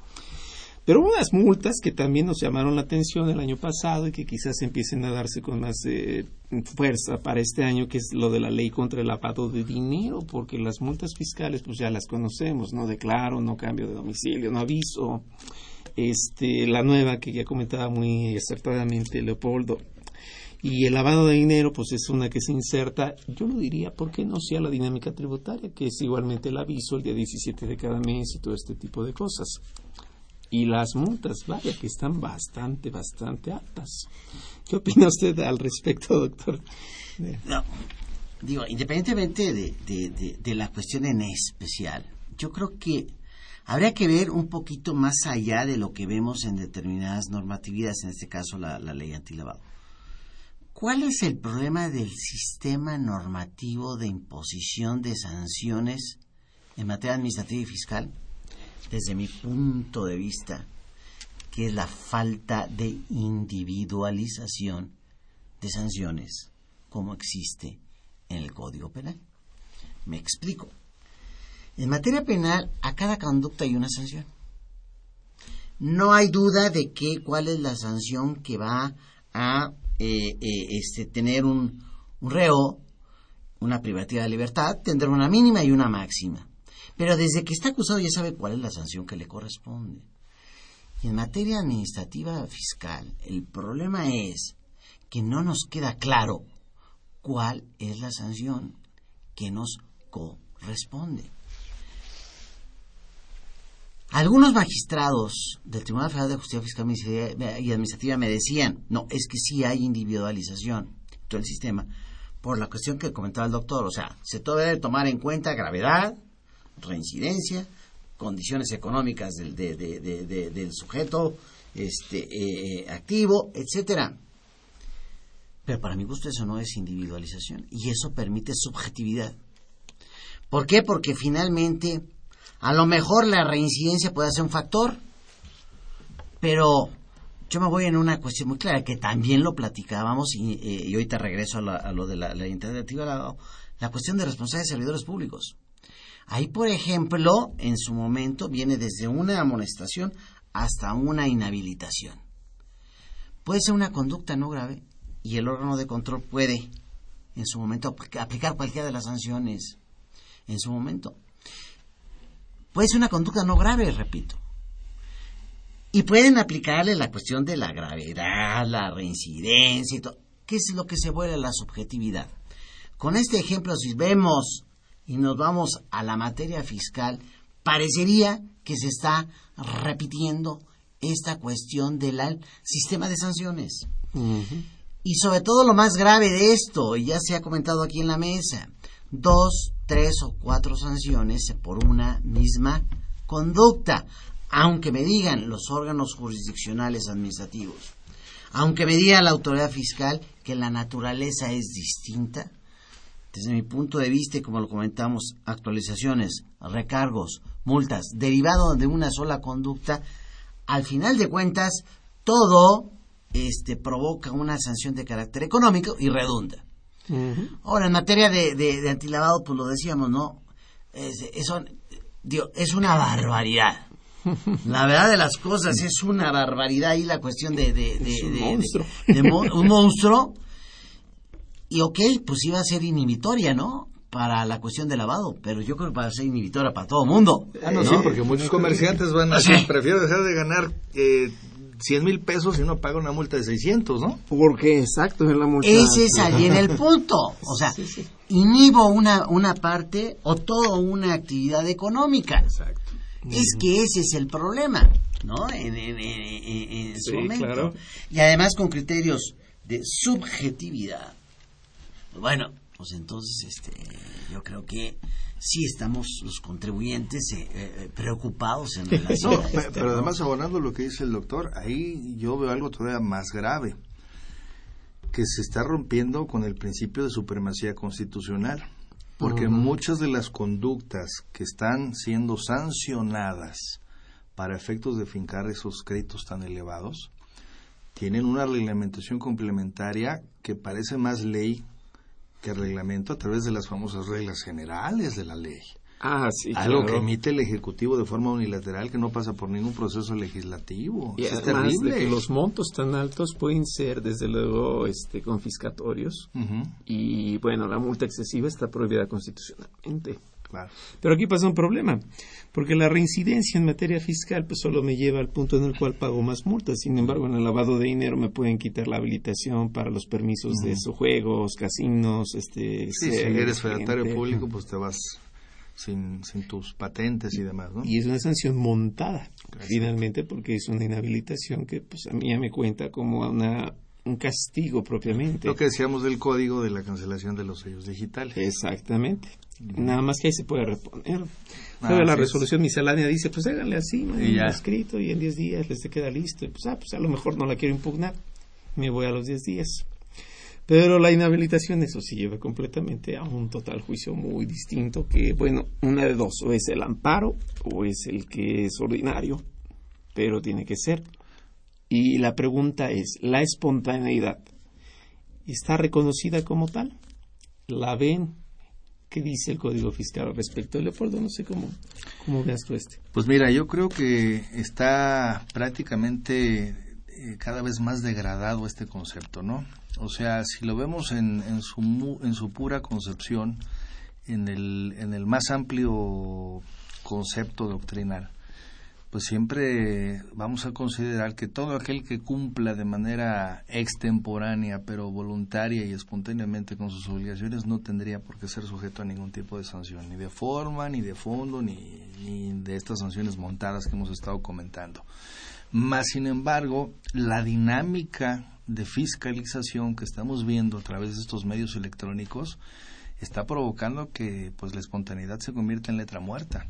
pero unas multas que también nos llamaron la atención el año pasado y que quizás empiecen a darse con más eh, fuerza para este año, que es lo de la ley contra el lavado de dinero, porque las multas fiscales pues ya las conocemos, no declaro, no cambio de domicilio, no aviso. Este, la nueva que ya comentaba muy acertadamente Leopoldo, y el lavado de dinero, pues es una que se inserta, yo lo diría, ¿por qué no sea la dinámica tributaria, que es igualmente el aviso el día 17 de cada mes y todo este tipo de cosas? Y las multas, vaya que están bastante, bastante altas. ¿Qué opina usted al respecto, doctor? No, digo, independientemente de, de, la cuestión en especial, yo creo que habría que ver un poquito más allá de lo que vemos en determinadas normatividades, en este caso la, la ley antilavado. ¿Cuál es el problema del sistema normativo de imposición de sanciones en materia administrativa y fiscal? Desde mi punto de vista, que es la falta de individualización de sanciones como existe en el Código Penal. Me explico. En materia penal, a cada conducta hay una sanción. No hay duda de que cuál es la sanción que va a eh, eh, este, tener un, un reo, una privativa de libertad, tendrá una mínima y una máxima. Pero desde que está acusado ya sabe cuál es la sanción que le corresponde. Y en materia administrativa fiscal, el problema es que no nos queda claro cuál es la sanción que nos corresponde. Algunos magistrados del Tribunal Federal de Justicia Fiscal y Administrativa me decían, no, es que sí hay individualización todo el sistema, por la cuestión que comentaba el doctor, o sea, se debe tomar en cuenta gravedad, reincidencia, condiciones económicas del, del sujeto este, eh, activo, etcétera. Pero para mi gusto eso no es individualización y eso permite subjetividad. ¿Por qué? Porque finalmente a lo mejor la reincidencia puede ser un factor, pero yo me voy en una cuestión muy clara que también lo platicábamos y, eh, ahorita regreso a, lo de la, la, la cuestión de responsabilidad de servidores públicos. Ahí, por ejemplo, en su momento viene desde una amonestación hasta una inhabilitación. Puede ser una conducta no grave y el órgano de control puede, en su momento, aplicar cualquiera de las sanciones. En su momento. Puede ser una conducta no grave, repito. Y pueden aplicarle la cuestión de la gravedad, la reincidencia y todo. ¿Qué es lo que se vuelve la subjetividad? Con este ejemplo, si vemos y nos vamos a la materia fiscal, parecería que se está repitiendo esta cuestión del sistema de sanciones. Y sobre todo lo más grave de esto, y ya se ha comentado aquí en la mesa, dos, tres o cuatro sanciones por una misma conducta, aunque me digan los órganos jurisdiccionales administrativos, aunque me diga la autoridad fiscal que la naturaleza es distinta, desde mi punto de vista, como lo comentamos, actualizaciones, recargos, multas, derivado de una sola conducta, al final de cuentas, todo este, provoca una sanción de carácter económico y redunda. Ahora, en materia de, de, antilavado, pues lo decíamos, ¿no? Es, es una barbaridad. La verdad de las cosas es una barbaridad y la cuestión de, de, un monstruo. un monstruo. Y ok, pues iba a ser inhibitoria, ¿no? Para la cuestión de lavado, pero yo creo que va a ser inhibitoria para todo el mundo. Ah, no, sí, porque muchos comerciantes van a decir, prefiero dejar de ganar eh, 100 mil pesos y no paga una multa de 600, ¿no? Porque exacto es la multa. Ese es allí en el punto. O sea, inhibo una, una parte o toda una actividad económica. Exacto. Es que ese es el problema, ¿no? En, en, su momento. Y además con criterios de subjetividad. Bueno, pues entonces este, yo creo que sí estamos los contribuyentes eh, eh, preocupados en relación. A esto, Pero además, abonando lo que dice el doctor, ahí yo veo algo todavía más grave, que se está rompiendo con el principio de supremacía constitucional, porque muchas de las conductas que están siendo sancionadas para efectos de fincar esos créditos tan elevados, tienen una reglamentación complementaria que parece más ley que reglamento a través de las famosas reglas generales de la ley. Ah, sí, Algo que emite el Ejecutivo de forma unilateral que no pasa por ningún proceso legislativo. Y es terrible. que los montos tan altos pueden ser, desde luego, este, confiscatorios. Y, bueno, la multa excesiva está prohibida constitucionalmente. Pero aquí pasa un problema, porque la reincidencia en materia fiscal pues solo me lleva al punto en el cual pago más multas. Sin embargo, en el lavado de dinero me pueden quitar la habilitación para los permisos de esos juegos, casinos, este... si eres fedatario público, pues te vas sin, sin tus patentes y demás, ¿no? Y es una sanción montada, finalmente, porque es una inhabilitación que pues a mí ya me cuenta como una un castigo propiamente. Lo que decíamos del código de la cancelación de los sellos digitales. Exactamente. Nada más que ahí se puede reponer. Ah, la resolución miscelánea dice, pues háganle así, y ya. escrito y en 10 días les queda listo. Y pues, ah, pues a lo mejor no la quiero impugnar, me voy a los 10 días. Pero la inhabilitación, eso sí lleva completamente a un total juicio muy distinto que, bueno, una de dos, o es el amparo o es el que es ordinario, pero tiene que ser. Y la pregunta es, ¿la espontaneidad está reconocida como tal? ¿La ven? ¿Qué dice el Código Fiscal al respecto? Leopoldo, no sé cómo, cómo veas tú este. Pues mira, yo creo que está prácticamente eh, cada vez más degradado este concepto, ¿no? O sea, si lo vemos en, en, su, en su pura concepción, en el, en el más amplio concepto doctrinal, pues siempre vamos a considerar que todo aquel que cumpla de manera extemporánea, pero voluntaria y espontáneamente con sus obligaciones, no tendría por qué ser sujeto a ningún tipo de sanción, ni de forma, ni de fondo, ni, de estas sanciones montadas que hemos estado comentando. Más sin embargo, la dinámica de fiscalización que estamos viendo a través de estos medios electrónicos, está provocando que pues la espontaneidad se convierta en letra muerta.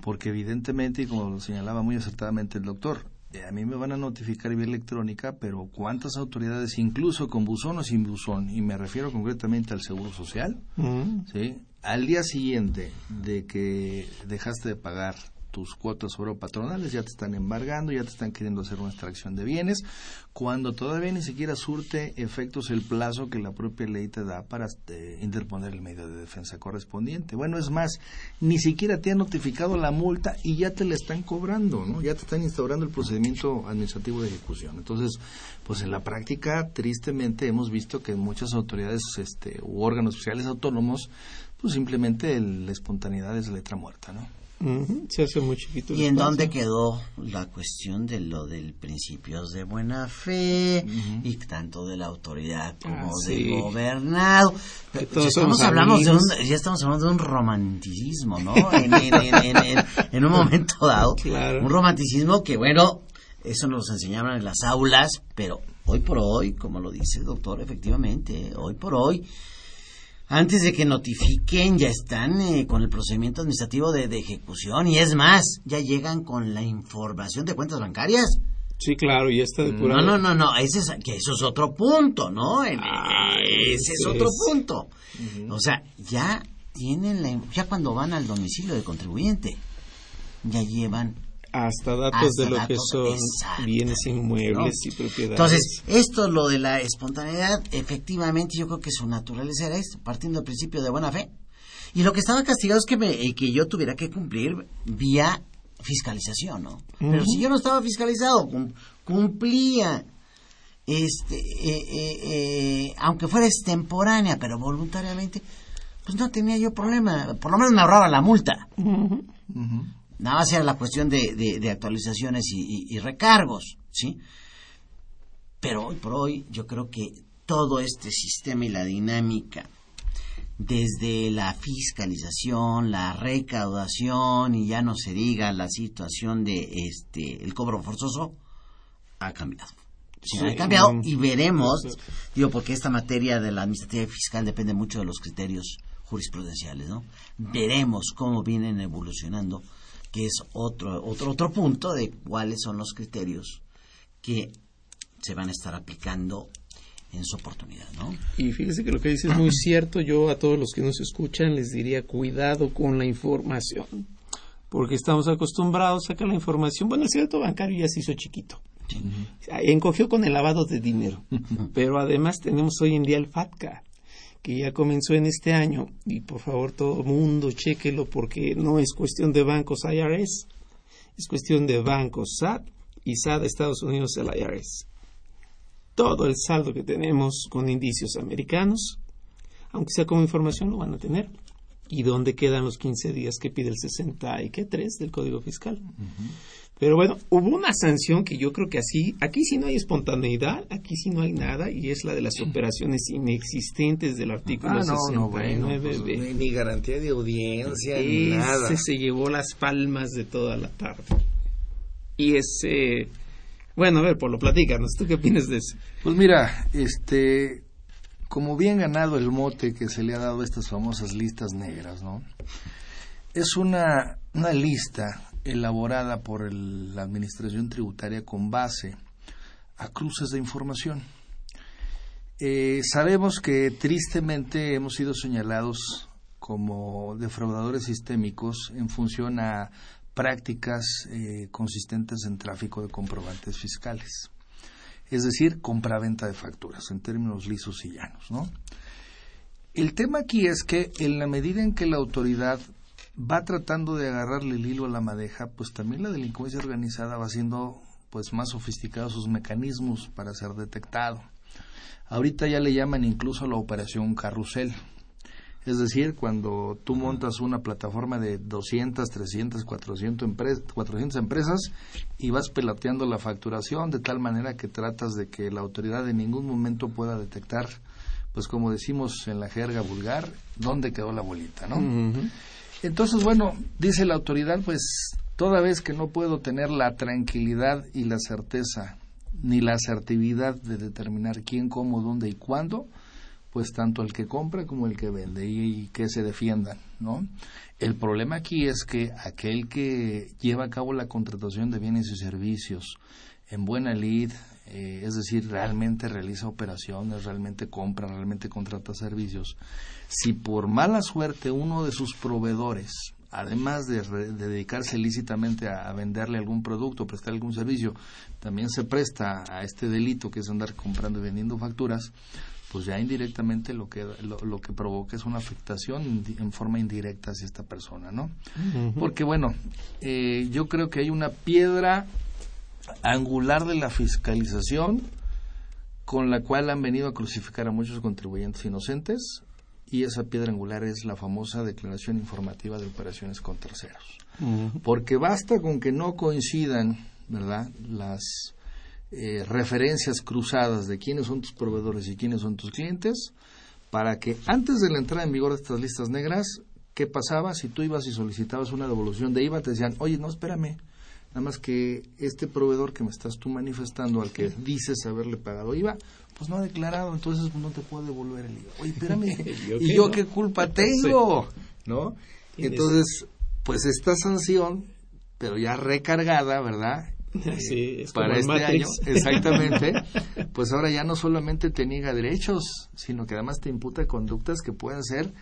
Porque evidentemente, y como lo señalaba muy acertadamente el doctor, eh, a mí me van a notificar vía electrónica, pero ¿cuántas autoridades, incluso con buzón o sin buzón, y me refiero concretamente al Seguro Social, ¿sí? al día siguiente de que dejaste de pagar tus cuotas oro patronales, ya te están embargando, ya te están queriendo hacer una extracción de bienes, cuando todavía ni siquiera surte efectos el plazo que la propia ley te da para este, interponer el medio de defensa correspondiente. Bueno, es más, ni siquiera te han notificado la multa y ya te la están cobrando, ¿no? Ya te están instaurando el procedimiento administrativo de ejecución. Entonces, pues en la práctica, tristemente, hemos visto que muchas autoridades este, u órganos oficiales autónomos, pues simplemente la espontaneidad es letra muerta, ¿no? Se hace muy chiquito. ¿Y en dónde quedó la cuestión de lo del principios de buena fe y tanto de la autoridad como ah, del gobernado? Ya estamos, hablando de un, ya estamos hablando de un romanticismo, ¿no? en, un momento dado. Un romanticismo que, bueno, eso nos enseñaban en las aulas, pero hoy por hoy, como lo dice el doctor, efectivamente, hoy por hoy antes de que notifiquen, ya están eh, con el procedimiento administrativo de, ejecución y es más, ya llegan con la información de cuentas bancarias. Sí, claro, y está depurado. No, no, no, no, ese es, que eso es otro punto, ¿no? ese es otro punto. O sea, ya tienen la, ya cuando van al domicilio del contribuyente, ya llevan hasta datos de lo que son bienes inmuebles y propiedades. Entonces, esto, lo de la espontaneidad, efectivamente yo creo que su naturaleza era esto, partiendo del principio de buena fe. Y lo que estaba castigado es que, me, eh, que yo tuviera que cumplir vía fiscalización, ¿no? Pero si yo no estaba fiscalizado, cumplía, este, eh, eh, aunque fuera extemporánea, pero voluntariamente, pues no tenía yo problema, por lo menos me ahorraba la multa. Nada más era la cuestión de, de, actualizaciones y, recargos, ¿sí? Pero hoy por hoy yo creo que todo este sistema y la dinámica, desde la fiscalización, la recaudación y ya no se diga la situación de este el cobro forzoso, ha cambiado. ha cambiado y veremos, digo, porque esta materia de la administrativa fiscal depende mucho de los criterios jurisprudenciales, ¿no? Veremos cómo vienen evolucionando que es otro, otro, otro punto de cuáles son los criterios que se van a estar aplicando en su oportunidad, ¿no? Y fíjese que lo que dice es muy cierto. Yo a todos los que nos escuchan les diría cuidado con la información, porque estamos acostumbrados a que la información, bueno, el cierto bancario ya se hizo chiquito. Encogió con el lavado de dinero, pero además tenemos hoy en día el FATCA, que ya comenzó en este año y por favor todo mundo chequelo porque no es cuestión de bancos IRS, es cuestión de bancos SAT y SAT de Estados Unidos el IRS. Todo el saldo que tenemos con indicios americanos, aunque sea como información, lo van a tener. ¿Y dónde quedan los 15 días que pide el 63 del Código Fiscal? Pero bueno, hubo una sanción que yo creo que así, aquí sí no hay espontaneidad, aquí sí no hay nada, y es la de las operaciones inexistentes del artículo ah, no, 69 pues, ni garantía de audiencia, ni nada. se llevó las palmas de toda la tarde. Y ese... Bueno, a ver, por lo platícanos, ¿tú qué opinas de eso? Pues mira, este, como bien ganado el mote que se le ha dado a estas famosas listas negras, ¿no? Es una, una lista elaborada por la Administración Tributaria con base a cruces de información. Eh, sabemos que tristemente hemos sido señalados como defraudadores sistémicos en función a prácticas eh, consistentes en tráfico de comprobantes fiscales. Es decir, compra-venta de facturas, en términos lisos y llanos. ¿no? El tema aquí es que en la medida en que la autoridad va tratando de agarrarle el hilo a la madeja, pues también la delincuencia organizada va haciendo pues más sofisticados sus mecanismos para ser detectado. Ahorita ya le llaman incluso la operación carrusel. Es decir, cuando tú montas una plataforma de 200, 300, 400, 400 empresas y vas peloteando la facturación de tal manera que tratas de que la autoridad en ningún momento pueda detectar, pues como decimos en la jerga vulgar, dónde quedó la bolita, ¿no? Entonces, bueno, dice la autoridad, pues toda vez que no puedo tener la tranquilidad y la certeza, ni la asertividad de determinar quién, cómo, dónde y cuándo, pues tanto el que compra como el que vende y, que se defiendan, ¿no? El problema aquí es que aquel que lleva a cabo la contratación de bienes y servicios en buena lid, eh, es decir, realmente realiza operaciones, realmente compra, realmente contrata servicios, si por mala suerte uno de sus proveedores además de, dedicarse lícitamente a, venderle algún producto, prestar algún servicio, también se presta a este delito que es andar comprando y vendiendo facturas, pues ya indirectamente lo que lo, que provoca es una afectación en forma indirecta hacia esta persona, ¿no? Porque bueno, eh, yo creo que hay una piedra angular de la fiscalización con la cual han venido a crucificar a muchos contribuyentes inocentes y esa piedra angular es la famosa declaración informativa de operaciones con terceros. Porque basta con que no coincidan, ¿verdad?, las eh, referencias cruzadas de quiénes son tus proveedores y quiénes son tus clientes para que antes de la entrada en vigor de estas listas negras, ¿qué pasaba? Si tú ibas y solicitabas una devolución de IVA, te decían, oye, no, espérame, Nada más que este proveedor que me estás tú manifestando, al que dices haberle pagado IVA, pues no ha declarado, entonces no te puede devolver el IVA. Oye, espérame, ¿y yo qué culpa tengo? ¿No? Entonces, pues esta sanción, pero ya recargada, ¿verdad? Sí, es para este año, exactamente, pues ahora ya no solamente te niega derechos, sino que además te imputa conductas que pueden ser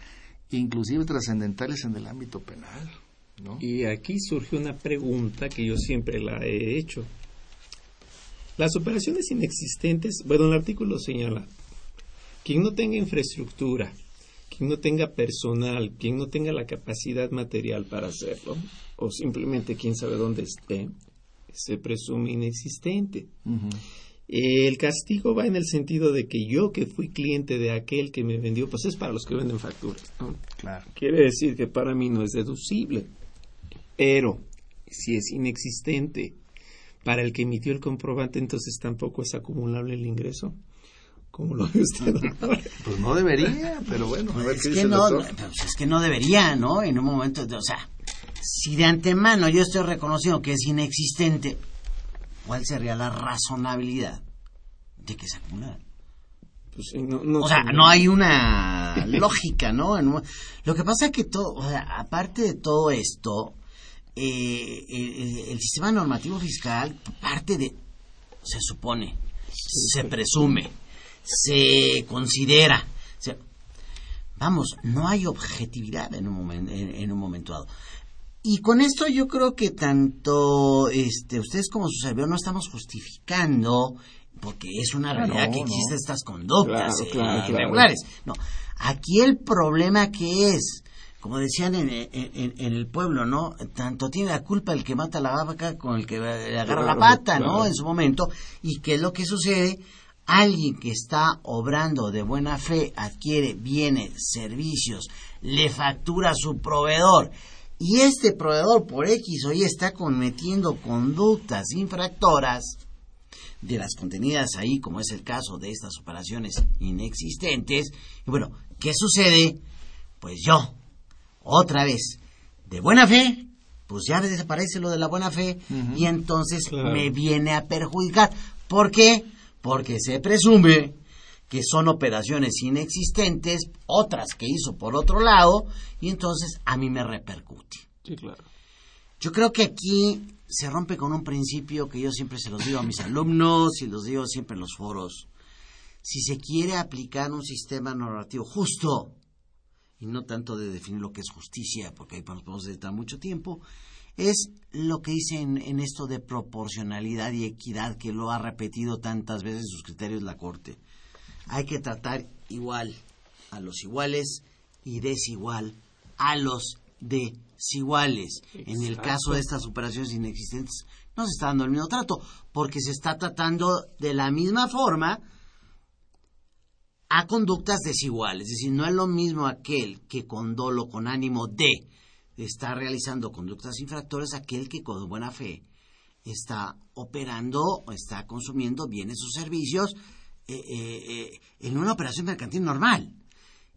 inclusive trascendentales en el ámbito penal. Y aquí surge una pregunta que yo siempre la he hecho. Las operaciones inexistentes, bueno, el artículo señala, quien no tenga infraestructura, quien no tenga personal, quien no tenga la capacidad material para hacerlo, o simplemente quien sabe dónde esté, se presume inexistente. El castigo va en el sentido de que yo que fui cliente de aquel que me vendió, pues es para los que venden facturas. Claro. Quiere decir que para mí no es deducible. Pero si es inexistente para el que emitió el comprobante, entonces tampoco es acumulable el ingreso. ¿Cómo lo ve usted? pues no debería, pero bueno. es, que no, pues es que no debería, ¿no? En un momento, de, o sea, si de antemano yo estoy reconociendo que es inexistente, ¿cuál sería la razonabilidad de que se acumulara? Pues, o sea, no hay una lógica, ¿no? Lo que pasa es que todo, o sea, aparte de todo esto, eh, el, sistema normativo fiscal parte de, se supone, se presume, se considera. vamos, no hay objetividad en un, en, un momento dado. Y con esto yo creo que tanto este, ustedes como su servidor no estamos justificando, porque es una realidad que existen estas conductas eh, irregulares. No, aquí el problema que es como decían en, el pueblo, ¿no? Tanto tiene la culpa el que mata la vaca con el que agarra la pata, ¿no? En su momento. Y que lo que sucede, alguien que está obrando de buena fe, adquiere bienes, servicios, le factura a su proveedor. Y este proveedor por X o Y está cometiendo conductas infractoras de las contenidas ahí, como es el caso de estas operaciones inexistentes. Y bueno, ¿qué sucede? Pues yo, otra vez, de buena fe, pues ya desaparece lo de la buena fe y entonces me viene a perjudicar. ¿Por qué? Porque se presume que son operaciones inexistentes, otras que hizo por otro lado, y entonces a mí me repercute. Sí, claro. Yo creo que aquí se rompe con un principio que yo siempre se los digo a mis alumnos y los digo siempre en los foros. Si se quiere aplicar un sistema normativo justo, y no tanto de definir lo que es justicia, porque ahí nos podemos dedicar mucho tiempo, es lo que dice en, esto de proporcionalidad y equidad, que lo ha repetido tantas veces sus criterios la Corte. Hay que tratar igual a los iguales y desigual a los desiguales. En el caso de estas operaciones inexistentes, no se está dando el mismo trato, porque se está tratando de la misma forma a conductas desiguales. Es decir, no es lo mismo aquel que con dolo, con ánimo de, está realizando conductas infractores, aquel que con buena fe está operando o está consumiendo bienes o servicios eh, eh, eh, en una operación mercantil normal.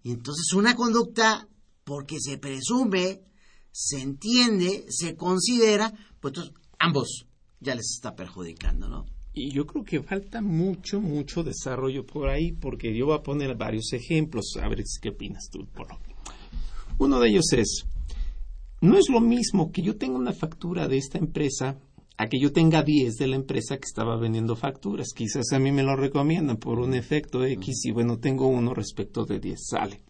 Y entonces una conducta, porque se presume, se entiende, se considera, pues entonces ambos ya les está perjudicando, ¿no? Y yo creo que falta mucho, mucho desarrollo por ahí, porque yo voy a poner varios ejemplos, a ver qué opinas tú, Polo. Uno de ellos es, no es lo mismo que yo tenga una factura de esta empresa a que yo tenga 10 de la empresa que estaba vendiendo facturas. Quizás a mí me lo recomiendan por un efecto X y bueno, tengo uno respecto de 10, sale.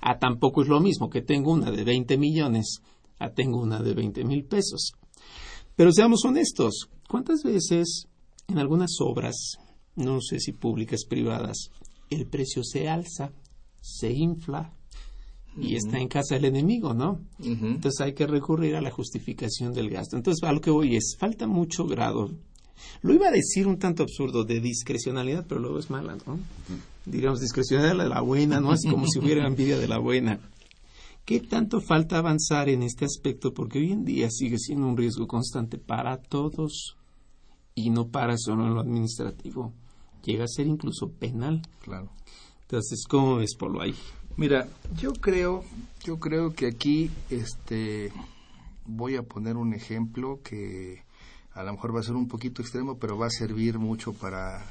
A tampoco es lo mismo que tengo una de 20 millones Ah, tengo una de 20 mil pesos. Pero seamos honestos, ¿cuántas veces en algunas obras, no sé si públicas, privadas, el precio se alza, se infla y está en casa del enemigo, ¿no? Entonces hay que recurrir a la justificación del gasto. Entonces a lo que voy es, falta mucho grado. Lo iba a decir un tanto absurdo de discrecionalidad, pero luego es mala, ¿no? Digamos, discrecionalidad de la buena, ¿no? Es como si hubiera envidia de la buena. ¿Qué tanto falta avanzar en este aspecto? Porque hoy en día sigue siendo un riesgo constante para todos y no para solo en lo administrativo. Llega a ser incluso penal. Claro. Entonces, ¿cómo ves, Polo, ahí? Mira, yo creo, yo creo que aquí, este, voy a poner un ejemplo que a lo mejor va a ser un poquito extremo, pero va a servir mucho para,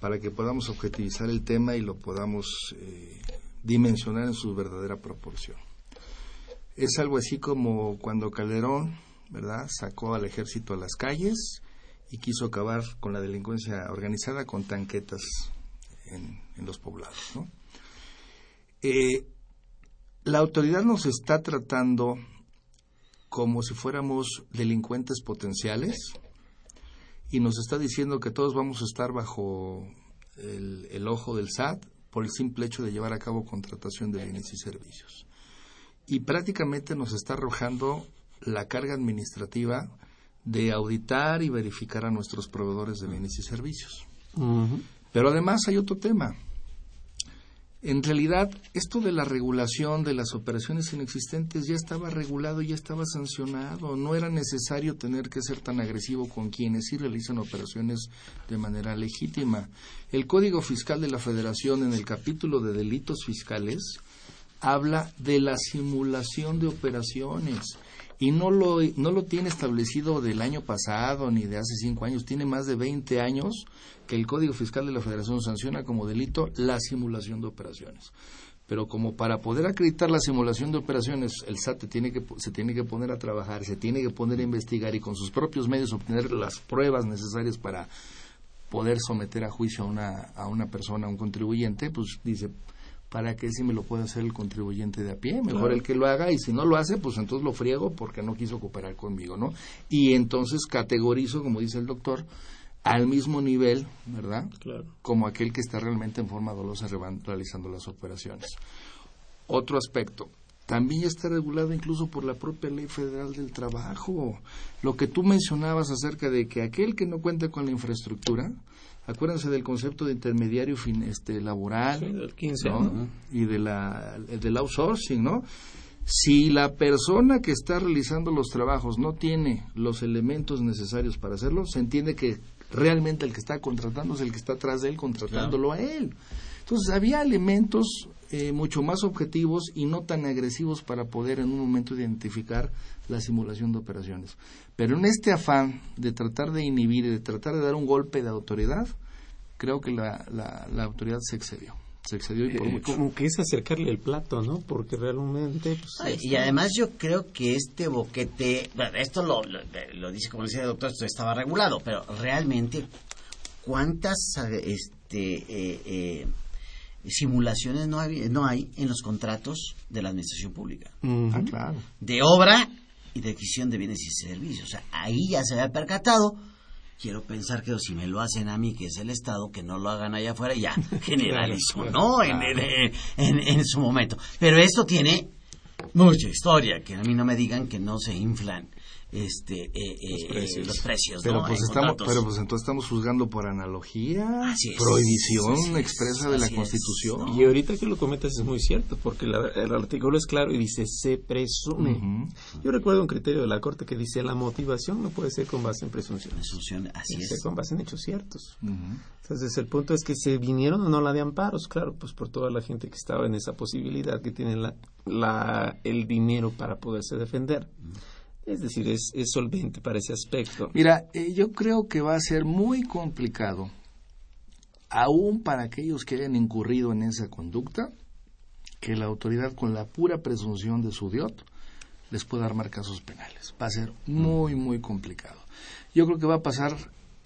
para que podamos objetivizar el tema y lo podamos eh, dimensionar en su verdadera proporción. Es algo así como cuando Calderón, ¿verdad?, sacó al ejército a las calles y quiso acabar con la delincuencia organizada con tanquetas en, los poblados. ¿no? Eh, la autoridad nos está tratando como si fuéramos delincuentes potenciales y nos está diciendo que todos vamos a estar bajo el, el, ojo del SAT por el simple hecho de llevar a cabo contratación de bienes y servicios. Y prácticamente nos está arrojando la carga administrativa de auditar y verificar a nuestros proveedores de bienes y servicios. Pero además hay otro tema. En realidad, esto de la regulación de las operaciones inexistentes ya estaba regulado, ya estaba sancionado. No era necesario tener que ser tan agresivo con quienes sí realizan operaciones de manera legítima. El Código Fiscal de la Federación, en el capítulo de delitos fiscales, habla de la simulación de operaciones y no lo, no lo tiene establecido del año pasado ni de hace cinco años, tiene más de 20 años que el Código Fiscal de la Federación sanciona como delito la simulación de operaciones. Pero como para poder acreditar la simulación de operaciones, el SAT tiene que, se tiene que poner a trabajar, se tiene que poner a investigar y con sus propios medios obtener las pruebas necesarias para poder someter a juicio a una, a una persona, a un contribuyente, pues dice, para que si me lo puede hacer el contribuyente de a pie, mejor el que lo haga y si no lo hace, pues entonces lo friego porque no quiso cooperar conmigo, ¿no? Y entonces categorizo, como dice el doctor, al mismo nivel, ¿verdad? Claro. Como aquel que está realmente en forma dolosa realizando las operaciones. Otro aspecto, también ya está regulado incluso por la propia Ley Federal del Trabajo. Lo que tú mencionabas acerca de que aquel que no cuenta con la infraestructura, acuérdense del concepto de intermediario fin, este, laboral y de la, del outsourcing, ¿no? Si la persona que está realizando los trabajos no tiene los elementos necesarios para hacerlo, se entiende que realmente el que está contratando es el que está atrás de él contratándolo a él. Entonces había elementos eh, mucho más objetivos y no tan agresivos para poder en un momento identificar la simulación de operaciones. Pero en este afán de tratar de inhibir y de tratar de dar un golpe de autoridad, creo que la, la, autoridad se excedió. Se excedió y por eh, Como que es acercarle el plato, ¿no? Porque realmente... Pues, y además yo creo que este boquete, bueno, esto lo, lo, dice como decía el doctor, esto estaba regulado, pero realmente, ¿cuántas este, eh, eh, simulaciones no hay, no hay en los contratos de la administración pública? Ah, claro. De obra y de adquisición de bienes y servicios. O sea, ahí ya se había percatado. Quiero pensar que si me lo hacen a mí, que es el Estado, que no lo hagan allá afuera, ya generalizó, ¿no? En, en, en, su momento. Pero esto tiene mucha historia, que a mí no me digan que no se inflan este eh, eh, los, precios. pero pues estamos pero pues entonces estamos juzgando por analogía prohibición expresa de la constitución. y ahorita que lo comentas es muy cierto porque el artículo es claro y dice se presume yo recuerdo un criterio de la corte que dice la motivación no puede ser con base en presunción presunción así es. con base en hechos ciertos. Entonces el punto es que se vinieron o no la de amparos claro pues por toda la gente que estaba en esa posibilidad que tiene la, la el dinero para poderse defender es decir, es, solvente para ese aspecto. Mira, eh, yo creo que va a ser muy complicado, aún para aquellos que hayan incurrido en esa conducta, que la autoridad con la pura presunción de su diot les pueda armar casos penales. Va a ser muy, muy complicado. Yo creo que va a pasar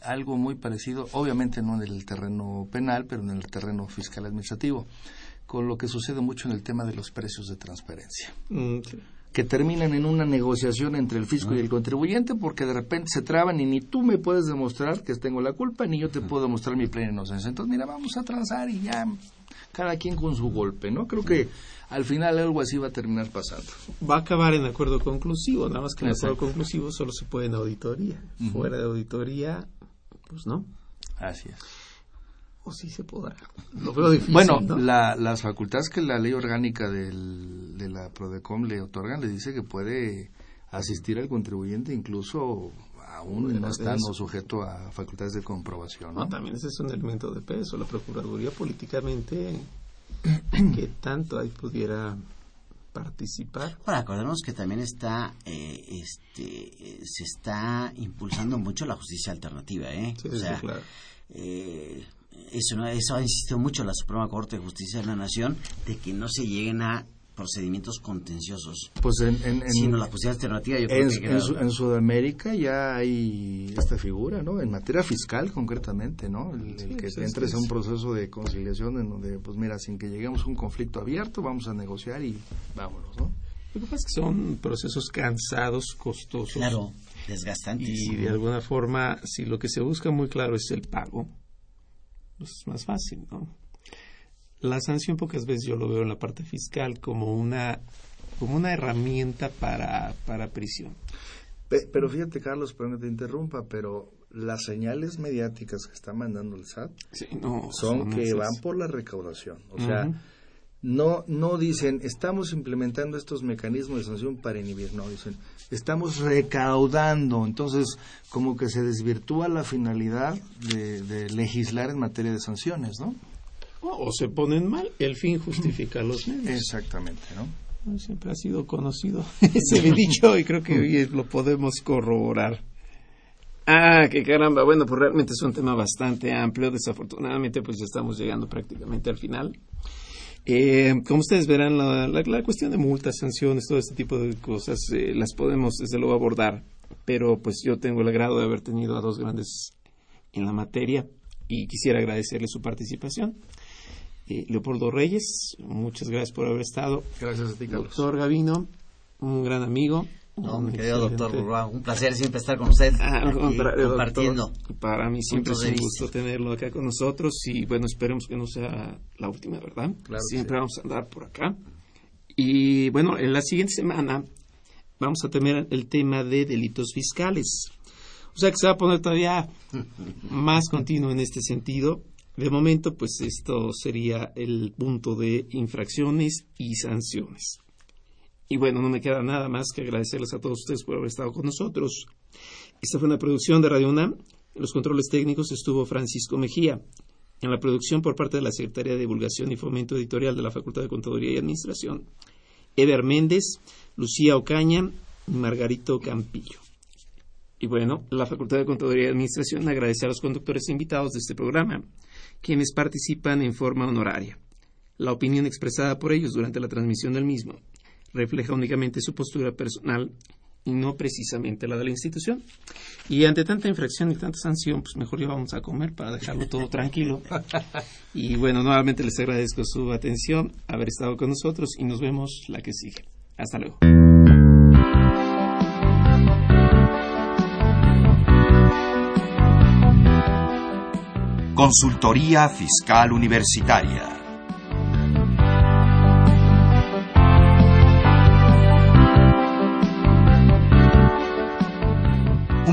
algo muy parecido, obviamente no en el terreno penal, pero en el terreno fiscal administrativo, con lo que sucede mucho en el tema de los precios de transferencia. Mm, que terminan en una negociación entre el fisco y el contribuyente porque de repente se traban y ni tú me puedes demostrar que tengo la culpa ni yo te puedo demostrar mi plena inocencia. Entonces, mira, vamos a transar y ya cada quien con su golpe, ¿no? Creo que al final algo así va a terminar pasando. Va a acabar en acuerdo conclusivo, nada más que en acuerdo conclusivo solo se puede en auditoría. Fuera de auditoría, pues no. Así es. O sí se podrá. Lo veo difícil. Bueno, las facultades que la ley orgánica del, de la PRODECOM le otorgan, le dice que puede asistir al contribuyente incluso aún no estando sujeto a facultades de comprobación. ¿no? también ese es un elemento de peso. La Procuraduría políticamente que tanto ahí pudiera participar. Bueno, acordemos que también está, eh, este, se está impulsando mucho la justicia alternativa, ¿eh? Sí, sí, claro. Eh, eso, eso ha insistido mucho la Suprema Corte de Justicia de la Nación, de que no se lleguen a procedimientos contenciosos. Pues en, en, sino la posibilidad alternativa. Yo creo que en, Sudamérica ya hay esta figura, ¿no? En materia fiscal concretamente, ¿no? El, que se entres a un proceso de conciliación en donde, pues mira, sin que lleguemos a un conflicto abierto, vamos a negociar y vámonos, ¿no? Lo que pasa es que son procesos cansados, costosos. Claro, desgastantes. Y de alguna forma, si lo que se busca muy claro es el pago, pues es más fácil, ¿no? la sanción pocas veces yo lo veo en la parte fiscal como una como una herramienta para, para prisión. Pero fíjate, Carlos, perdón que te interrumpa, pero las señales mediáticas que está mandando el SAT son, que van por la recaudación. O sea, no, no dicen, estamos implementando estos mecanismos de sanción para inhibir, no, dicen, estamos recaudando. Entonces, como que se desvirtúa la finalidad de, de legislar en materia de sanciones, ¿no? o se ponen mal, el fin justifica los medios. Exactamente, ¿no? Siempre ha sido conocido ese dicho y creo que hoy lo podemos corroborar. Ah, qué caramba. Bueno, pues realmente es un tema bastante amplio. Desafortunadamente, pues ya estamos llegando prácticamente al final. Eh, como ustedes verán, la, la, cuestión de multas, sanciones, todo este tipo de cosas, eh, las podemos desde luego abordar. Pero pues yo tengo el agrado de haber tenido a dos grandes en la materia y quisiera agradecerle su participación. Leopoldo Reyes, muchas gracias por haber estado. Gracias a ti, Carlos. Doctor Gavino, un gran amigo. No, mi querido doctor un placer siempre estar con usted ah, compartiendo. para mí siempre es un gusto tenerlo acá con nosotros y bueno, esperemos que no sea la última, ¿verdad? siempre vamos a andar por acá. Y bueno, en la siguiente semana vamos a tener el tema de delitos fiscales. O sea que se va a poner todavía más continuo en este sentido de momento, pues esto sería el punto de infracciones y sanciones. Y bueno, no me queda nada más que agradecerles a todos ustedes por haber estado con nosotros. Esta fue una producción de Radio UNAM. En los controles técnicos estuvo Francisco Mejía. En la producción por parte de la Secretaría de Divulgación y Fomento Editorial de la Facultad de Contaduría y Administración, Eber Méndez, Lucía Ocaña y Margarito Campillo. Y bueno, la Facultad de Contaduría y Administración agradece a los conductores invitados de este programa quienes participan en forma honoraria. La opinión expresada por ellos durante la transmisión del mismo refleja únicamente su postura personal y no precisamente la de la institución. Y ante tanta infracción y tanta sanción, pues mejor vamos a comer para dejarlo todo tranquilo. Y bueno, nuevamente les agradezco su atención, haber estado con nosotros y nos vemos la que sigue. Hasta luego. Consultoría Fiscal Universitaria.